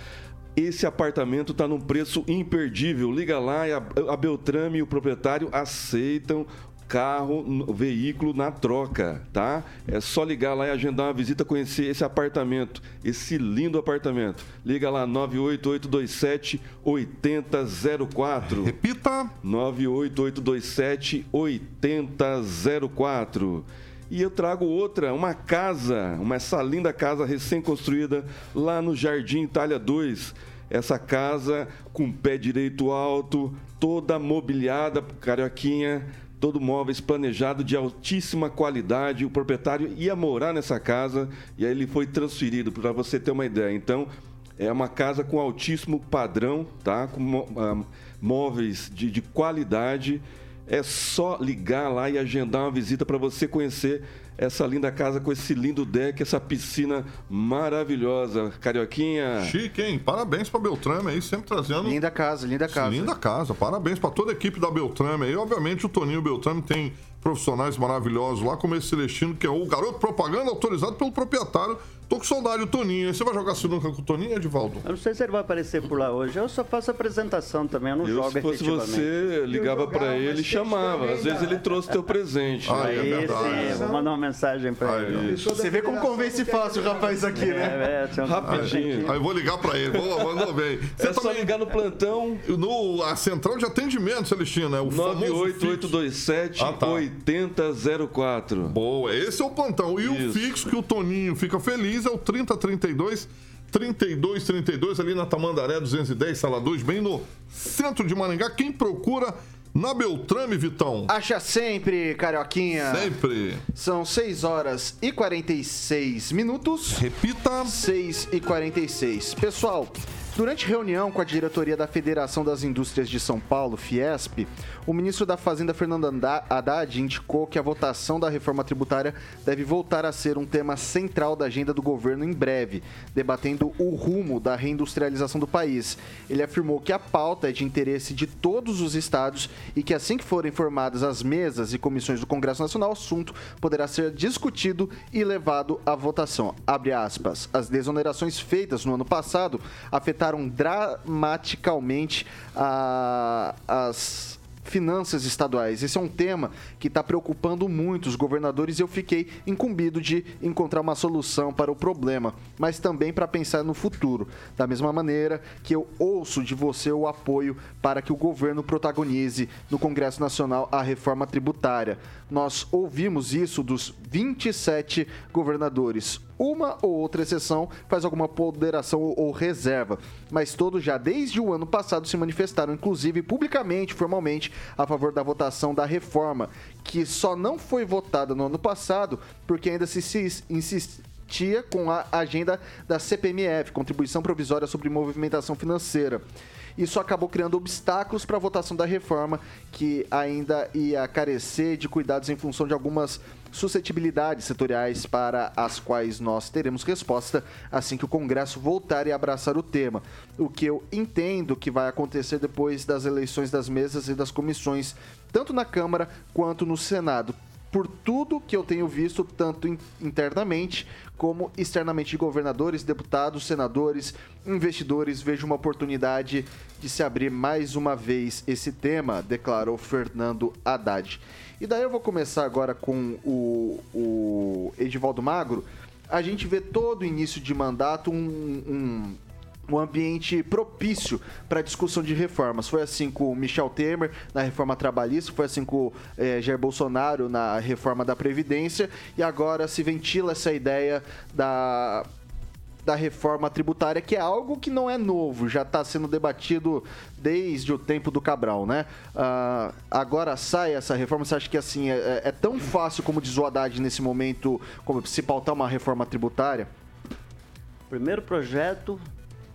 Esse apartamento está num preço imperdível. Liga lá, a Beltrame e o proprietário aceitam carro, veículo na troca, tá? É só ligar lá e agendar uma visita, conhecer esse apartamento, esse lindo apartamento. Liga lá 98827 8004. Repita. 98827 8004. E eu trago outra, uma casa, uma essa linda casa recém-construída lá no Jardim Itália 2. Essa casa com pé direito alto, toda mobiliada, carioquinha, todo móveis planejado de altíssima qualidade. O proprietário ia morar nessa casa e aí ele foi transferido, para você ter uma ideia. Então, é uma casa com altíssimo padrão, tá? Com ah, móveis de, de qualidade. É só ligar lá e agendar uma visita para você conhecer essa linda casa com esse lindo deck, essa piscina maravilhosa. Carioquinha. Chique, hein? Parabéns pra Beltrame aí, sempre trazendo. Linda casa, linda casa. Linda casa. Parabéns pra toda a equipe da Beltrame aí. Obviamente o Toninho Beltrame tem profissionais maravilhosos lá, como esse Celestino, que é o garoto propaganda autorizado pelo proprietário Tô com saudade do Toninho. Você vai jogar sinuca com o Toninho, Edivaldo? Eu não sei se ele vai aparecer por lá hoje. Eu só faço apresentação também, eu não eu, jogo se fosse você, ligava para ele e chamava. Às vezes ele trouxe teu presente. Ah, é verdade. Sim, vou mandar uma mensagem para ele. Você vê como convence fácil o rapaz aqui, né? É, é, Rapidinho. Aí eu vou ligar para ele. Vou, mandou bem. Você é só ligar no plantão. No, a central de atendimento, Celestino, né? O 98827 ah, tá. 8004. Boa, esse é o plantão. E Isso. o fixo que o Toninho fica feliz é o 3032 3232 ali na Tamandaré 210, sala 2, bem no centro de Maringá. Quem procura na Beltrame, Vitão? Acha sempre, Carioquinha. Sempre. São 6 horas e 46 minutos. Repita. 6 e 46. Pessoal, Durante reunião com a diretoria da Federação das Indústrias de São Paulo, Fiesp, o ministro da Fazenda, Fernando Haddad, indicou que a votação da reforma tributária deve voltar a ser um tema central da agenda do governo em breve, debatendo o rumo da reindustrialização do país. Ele afirmou que a pauta é de interesse de todos os estados e que assim que forem formadas as mesas e comissões do Congresso Nacional, o assunto poderá ser discutido e levado à votação. Abre aspas. As desonerações feitas no ano passado afetaram afetaram dramaticamente a, as finanças estaduais. Esse é um tema que está preocupando muito os governadores e eu fiquei incumbido de encontrar uma solução para o problema, mas também para pensar no futuro. Da mesma maneira que eu ouço de você o apoio para que o governo protagonize no Congresso Nacional a reforma tributária. Nós ouvimos isso dos 27 governadores uma ou outra exceção faz alguma ponderação ou reserva, mas todos já desde o ano passado se manifestaram, inclusive publicamente, formalmente, a favor da votação da reforma, que só não foi votada no ano passado porque ainda se, insistia com a agenda da CPMF, Contribuição Provisória sobre Movimentação Financeira. Isso acabou criando obstáculos para a votação da reforma, que ainda ia carecer de cuidados em função de algumas suscetibilidades setoriais para as quais nós teremos resposta assim que o Congresso voltar e abraçar o tema. O que eu entendo que vai acontecer depois das eleições das mesas e das comissões, tanto na Câmara quanto no Senado por tudo que eu tenho visto, tanto internamente como externamente de governadores, deputados, senadores, investidores, vejo uma oportunidade de se abrir mais uma vez esse tema, declarou Fernando Haddad. E daí eu vou começar agora com o, o Edivaldo Magro. A gente vê todo início de mandato um, um um ambiente propício para discussão de reformas. Foi assim com Michel Temer na reforma trabalhista, foi assim com eh, Jair Bolsonaro na reforma da Previdência, e agora se ventila essa ideia da da reforma tributária, que é algo que não é novo, já está sendo debatido desde o tempo do Cabral, né? Uh, agora sai essa reforma, você acha que assim é, é, é tão fácil como diz o Haddad nesse momento, como se pautar uma reforma tributária? Primeiro projeto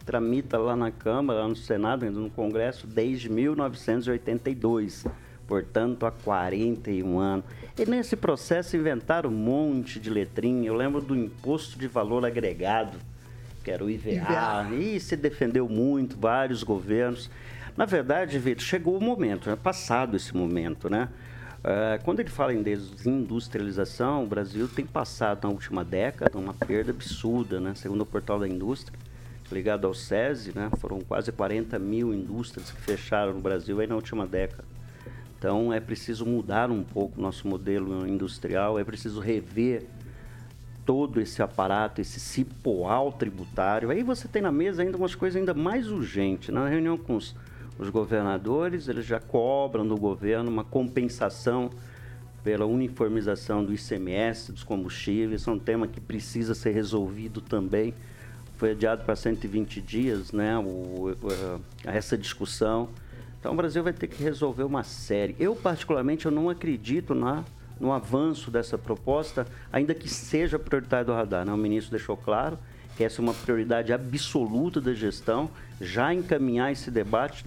tramita lá na Câmara, lá no Senado, ainda no Congresso, desde 1982 portanto, há 41 anos. E nesse processo inventaram um monte de letrinha. Eu lembro do imposto de valor agregado, que era o IVA, IVA. e se defendeu muito, vários governos. Na verdade, Vitor, chegou o momento, é passado esse momento, né? Uh, quando ele fala em desindustrialização, o Brasil tem passado na última década uma perda absurda, né? Segundo o portal da indústria, ligado ao SESI, né? Foram quase 40 mil indústrias que fecharam no Brasil aí na última década. Então é preciso mudar um pouco o nosso modelo industrial, é preciso rever todo esse aparato, esse cipoal tributário. Aí você tem na mesa ainda umas coisas ainda mais urgentes. Na reunião com os, os governadores, eles já cobram do governo uma compensação pela uniformização do ICMS, dos combustíveis. É um tema que precisa ser resolvido também. Foi adiado para 120 dias, né, o, o, essa discussão. Então o Brasil vai ter que resolver uma série. Eu, particularmente, eu não acredito na no avanço dessa proposta, ainda que seja prioritário do radar. Né? O ministro deixou claro que essa é uma prioridade absoluta da gestão, já encaminhar esse debate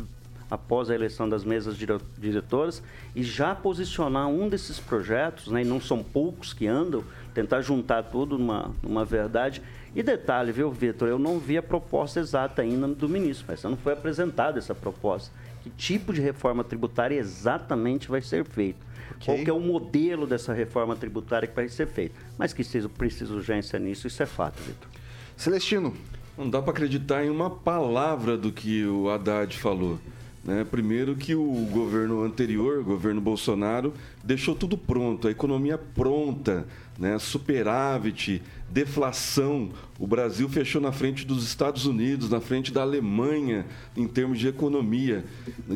após a eleição das mesas diretoras e já posicionar um desses projetos, né, e não são poucos que andam, tentar juntar tudo numa, numa verdade. E detalhe, viu, Vitor, eu não vi a proposta exata ainda do ministro, mas não foi apresentada essa proposta que tipo de reforma tributária exatamente vai ser feita. Okay. Qual que é o modelo dessa reforma tributária que vai ser feita. Mas que seja preciso urgência nisso, isso é fato, Vitor. Celestino. Não dá para acreditar em uma palavra do que o Haddad falou. Né? Primeiro que o governo anterior, o governo Bolsonaro, deixou tudo pronto, a economia pronta, né? superávit, deflação. O Brasil fechou na frente dos Estados Unidos, na frente da Alemanha, em termos de economia.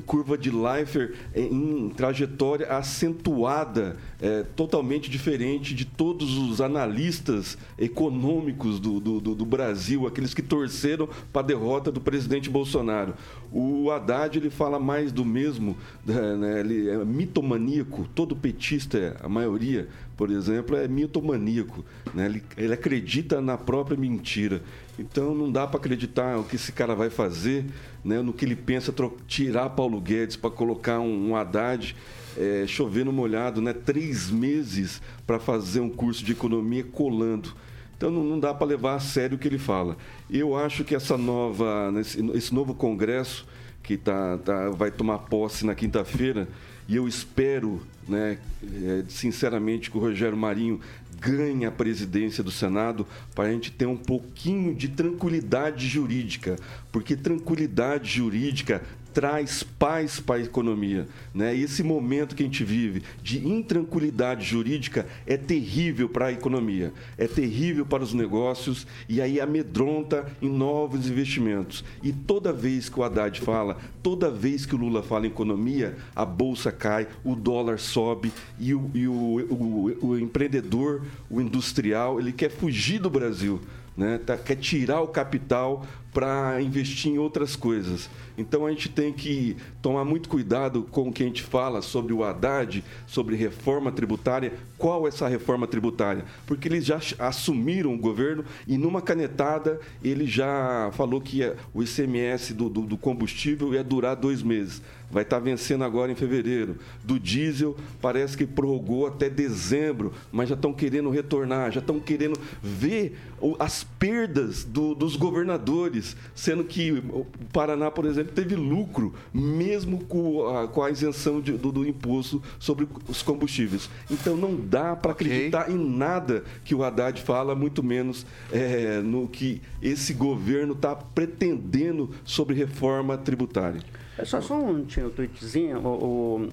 Curva de Leifert em trajetória acentuada, é, totalmente diferente de todos os analistas econômicos do, do, do Brasil, aqueles que torceram para a derrota do presidente Bolsonaro. O Haddad ele fala mais do mesmo, né? ele é mitomaníaco, todo petista, a maioria, por exemplo, é mitomaníaco. Né? Ele, ele acredita na própria mentira. Então não dá para acreditar o que esse cara vai fazer, né? no que ele pensa tirar Paulo Guedes para colocar um, um Haddad é, chovendo molhado, né? três meses para fazer um curso de economia colando. Então não, não dá para levar a sério o que ele fala. Eu acho que essa nova, esse, esse novo congresso que tá, tá, vai tomar posse na quinta-feira, e eu espero, né, é, sinceramente, que o Rogério Marinho ganhe a presidência do Senado para a gente ter um pouquinho de tranquilidade jurídica, porque tranquilidade jurídica traz paz para a economia. Né? Esse momento que a gente vive de intranquilidade jurídica é terrível para a economia, é terrível para os negócios e aí amedronta em novos investimentos. E toda vez que o Haddad fala, toda vez que o Lula fala em economia, a bolsa cai, o dólar sobe e o, e o, o, o empreendedor, o industrial, ele quer fugir do Brasil. Né? Tá, quer tirar o capital para investir em outras coisas. Então a gente tem que tomar muito cuidado com o que a gente fala sobre o Haddad, sobre reforma tributária. Qual é essa reforma tributária? Porque eles já assumiram o governo e numa canetada ele já falou que o ICMS do, do, do combustível ia durar dois meses vai estar vencendo agora em fevereiro. Do diesel, parece que prorrogou até dezembro, mas já estão querendo retornar, já estão querendo ver as perdas do, dos governadores, sendo que o Paraná, por exemplo, teve lucro, mesmo com a, com a isenção de, do, do, imposto sobre os combustíveis. Então não dá para acreditar okay. em nada que o Haddad fala, muito menos é, no que esse governo está pretendendo sobre reforma tributária. É só, só um, tinha um tweetzinho. O, o,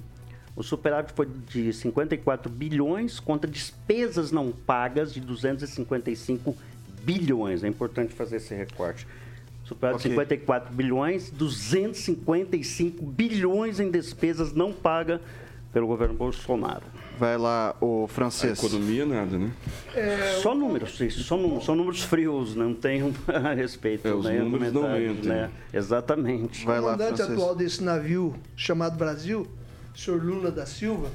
o superávit foi de 54 bilhões contra despesas não pagas de 255 bilhões. É importante fazer esse recorte. Superávit okay. 54 bilhões, 255 bilhões em despesas não pagas pelo governo Bolsonaro. Vai lá, o francês. A economia, nada, né? É, só números, isso, só, só números frios, não tem a respeito. É, os né, números não mentem. Né? Exatamente. Vai o comandante atual desse navio chamado Brasil, o senhor Lula da Silva,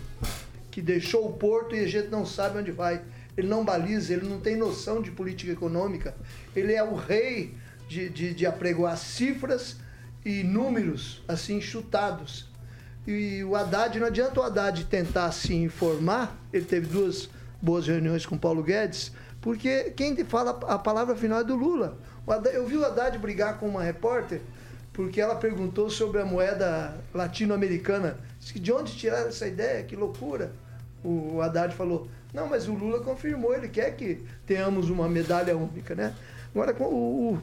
que deixou o porto e a gente não sabe onde vai. Ele não baliza, ele não tem noção de política econômica. Ele é o rei de, de, de apregoar cifras e números assim chutados e o Haddad, não adianta o Haddad tentar se informar, ele teve duas boas reuniões com Paulo Guedes, porque quem fala a palavra final é do Lula. Haddad, eu vi o Haddad brigar com uma repórter, porque ela perguntou sobre a moeda latino-americana. De onde tiraram essa ideia? Que loucura. O Haddad falou, não, mas o Lula confirmou, ele quer que tenhamos uma medalha única, né? Agora, o, o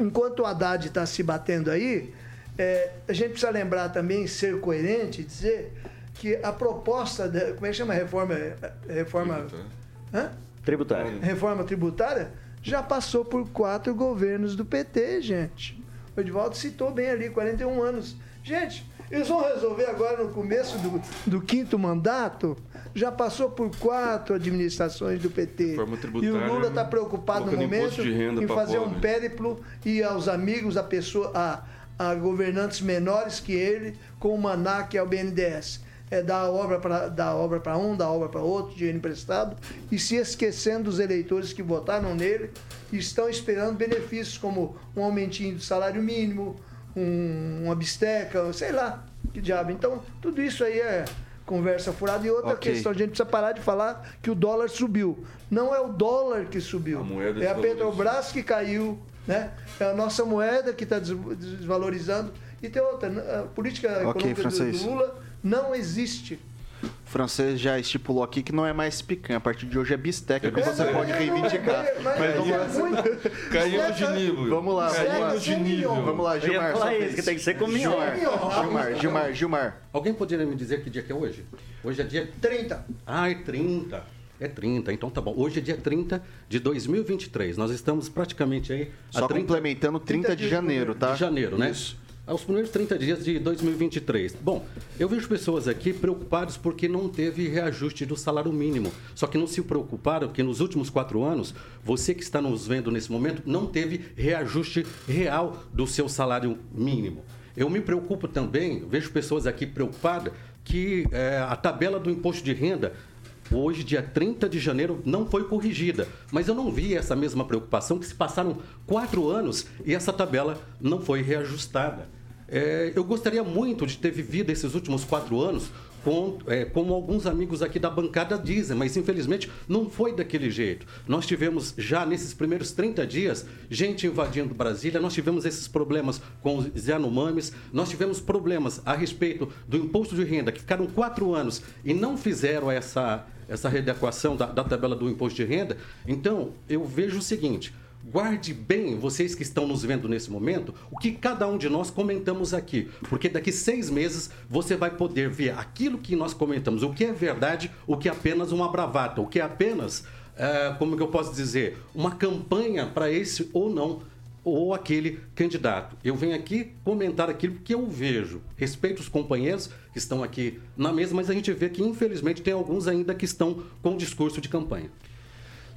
enquanto o Haddad está se batendo aí, é, a gente precisa lembrar também, ser coerente, dizer que a proposta, de, como é que chama a reforma? Reforma tributária. Hã? tributária. Reforma tributária já passou por quatro governos do PT, gente. O Edvaldo citou bem ali, 41 anos. Gente, eles vão resolver agora no começo do, do quinto mandato? Já passou por quatro administrações do PT. E o Lula está preocupado no momento em fazer pobre. um périplo e aos amigos, a pessoa, a, a governantes menores que ele, com o Maná, que é o BNDES. É dar obra para dar obra para um, dar obra para outro, dinheiro emprestado, e se esquecendo dos eleitores que votaram nele e estão esperando benefícios como um aumentinho do salário mínimo, um, uma bisteca, sei lá, que diabo. Então, tudo isso aí é conversa furada. E outra okay. questão, a gente precisa parar de falar que o dólar subiu. Não é o dólar que subiu, a é a Petrobras que caiu, né? É a nossa moeda que está desvalorizando E tem outra, a política okay, francês. do Lula não existe. O francês já estipulou aqui que não é mais picanha. A partir de hoje é bisteca que você pode reivindicar. Mas, Caímos de nível. Vamos lá. Caímos de nível. Vamos lá, Gilmar. Eu ia isso, que tem que ser com Gilmar. Gilmar, Gilmar, Gilmar. Alguém poderia me dizer que dia que é hoje? Hoje é dia 30. Ah, é 30. É 30, então tá bom. Hoje é dia 30 de 2023. Nós estamos praticamente aí. Só 30, complementando 30, 30 de, de janeiro, tá? De janeiro, né? Isso aos primeiros 30 dias de 2023. Bom, eu vejo pessoas aqui preocupadas porque não teve reajuste do salário mínimo. Só que não se preocuparam que nos últimos quatro anos, você que está nos vendo nesse momento, não teve reajuste real do seu salário mínimo. Eu me preocupo também, vejo pessoas aqui preocupadas que é, a tabela do imposto de renda hoje, dia 30 de janeiro, não foi corrigida. Mas eu não vi essa mesma preocupação que se passaram quatro anos e essa tabela não foi reajustada. É, eu gostaria muito de ter vivido esses últimos quatro anos com, é, como alguns amigos aqui da bancada dizem, mas infelizmente não foi daquele jeito. Nós tivemos já nesses primeiros 30 dias gente invadindo Brasília, nós tivemos esses problemas com os Yanomamis, nós tivemos problemas a respeito do imposto de renda, que ficaram quatro anos e não fizeram essa, essa readequação da, da tabela do imposto de renda. Então, eu vejo o seguinte guarde bem, vocês que estão nos vendo nesse momento, o que cada um de nós comentamos aqui. Porque daqui seis meses você vai poder ver aquilo que nós comentamos, o que é verdade, o que é apenas uma bravata, o que é apenas, é, como que eu posso dizer, uma campanha para esse ou não ou aquele candidato. Eu venho aqui comentar aquilo que eu vejo. Respeito os companheiros que estão aqui na mesa, mas a gente vê que infelizmente tem alguns ainda que estão com discurso de campanha.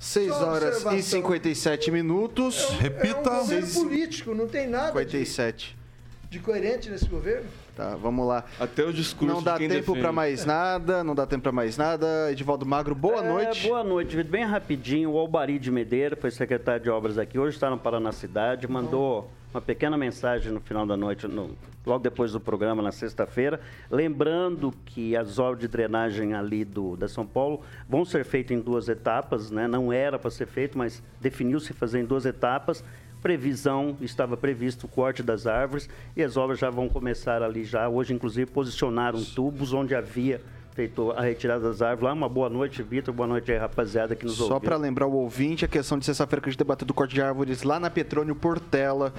6 horas e 57 minutos. É um, Repita. É um governo político, não tem nada 57. De, de coerente nesse governo. Tá, vamos lá. Até o discurso Não dá de tempo para mais nada, não dá tempo para mais nada. Edivaldo Magro, boa é, noite. Boa noite, Bem rapidinho, o Albari de Medeira, foi secretário de obras aqui, hoje está no Paraná Cidade, mandou uma pequena mensagem no final da noite, no, logo depois do programa, na sexta-feira, lembrando que as obras de drenagem ali do, da São Paulo vão ser feitas em duas etapas, né? não era para ser feito, mas definiu-se fazer em duas etapas. Previsão, estava previsto o corte das árvores e as obras já vão começar ali já. Hoje, inclusive, posicionaram tubos onde havia feito a retirada das árvores lá. Uma boa noite, Vitor. Boa noite aí, rapaziada, que nos Só para lembrar o ouvinte, a questão de sexta-feira que a gente debateu do corte de árvores lá na Petrônio Portela.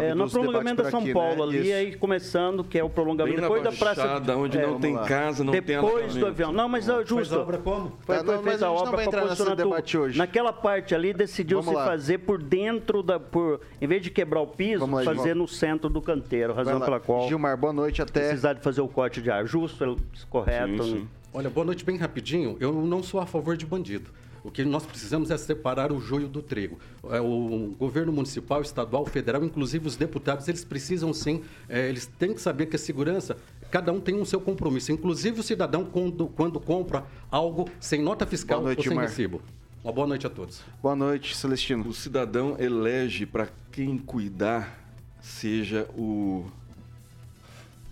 É, no prolongamento da São aqui, Paulo, né? ali, Isso. aí começando, que é o prolongamento Bem depois da praça. onde é, não tem lá. casa, não depois tem Depois do avião. Não, mas é justo. Foi obra como? Foi, é, não, feita a obra para posicionar debate hoje. Naquela parte ali, decidiu-se fazer por dentro da. Por, em vez de quebrar o piso, lá, fazer Gilmar. no centro do canteiro. Razão pela qual. Gilmar, boa noite até. Precisar de fazer o corte de ar justo, correto. Sim, sim. Olha, boa noite bem rapidinho. Eu não sou a favor de bandido. O que nós precisamos é separar o joio do trigo. É, o governo municipal, estadual, federal, inclusive os deputados, eles precisam sim, é, eles têm que saber que a segurança, cada um tem um seu compromisso. Inclusive o cidadão, quando, quando compra algo sem nota fiscal noite, ou sem Mar. recibo. Uma boa noite a todos. Boa noite, Celestino. O cidadão elege para quem cuidar seja o,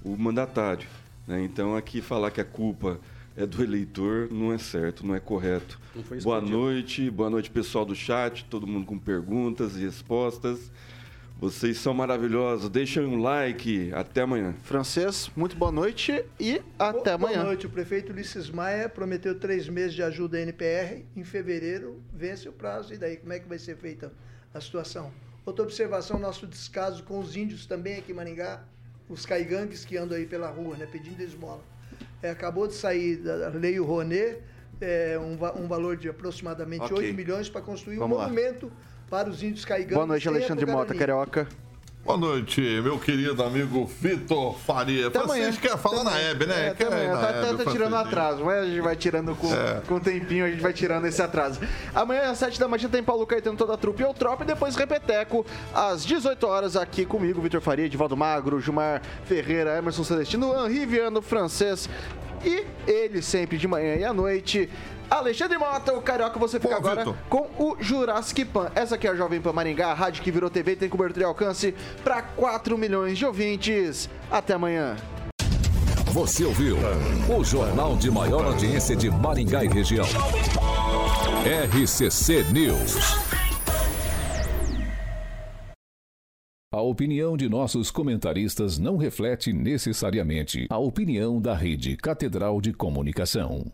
o mandatário. Né? Então, aqui falar que a culpa é do eleitor, não é certo, não é correto. Não boa noite, boa noite pessoal do chat, todo mundo com perguntas e respostas. Vocês são maravilhosos. Deixem um like. Até amanhã. Francês, muito boa noite e até amanhã. Boa noite. O prefeito Ulisses Maia prometeu três meses de ajuda à NPR. Em fevereiro vence o prazo. E daí, como é que vai ser feita a situação? Outra observação, nosso descaso com os índios também aqui em Maringá. Os caigangues que andam aí pela rua, né, pedindo esmola. É, acabou de sair da Lei Rouanet, é, um, um, valor de aproximadamente okay. 8 milhões para construir Vamos um lá. monumento para os índios caiganos. Boa noite, Alexandre Mota, Carioca. Boa noite, meu querido amigo Vitor Faria. Até Vocês querem falar na Hebe, né? É, quer amanhã. Tá, tá, tá tirando atraso, mas a gente vai tirando com, é. com tempinho, a gente vai tirando esse atraso. Amanhã às 7 da manhã tem Paulo Caetano, toda a trupe e Trop, e depois Repeteco, às 18 horas, aqui comigo, Vitor Faria, Edivaldo Magro, Gilmar Ferreira, Emerson Celestino, Henri Viano, francês e ele sempre de manhã e à noite. Alexandre Mota, o Carioca, você fica Pô, agora Victor. com o Jurassic Pan. Essa aqui é a Jovem Pan Maringá, a rádio que virou TV, tem cobertura e alcance para 4 milhões de ouvintes. Até amanhã. Você ouviu o jornal de maior audiência de Maringá e região. RCC News. opinião de nossos comentaristas não reflete necessariamente a opinião da Rede Catedral de Comunicação.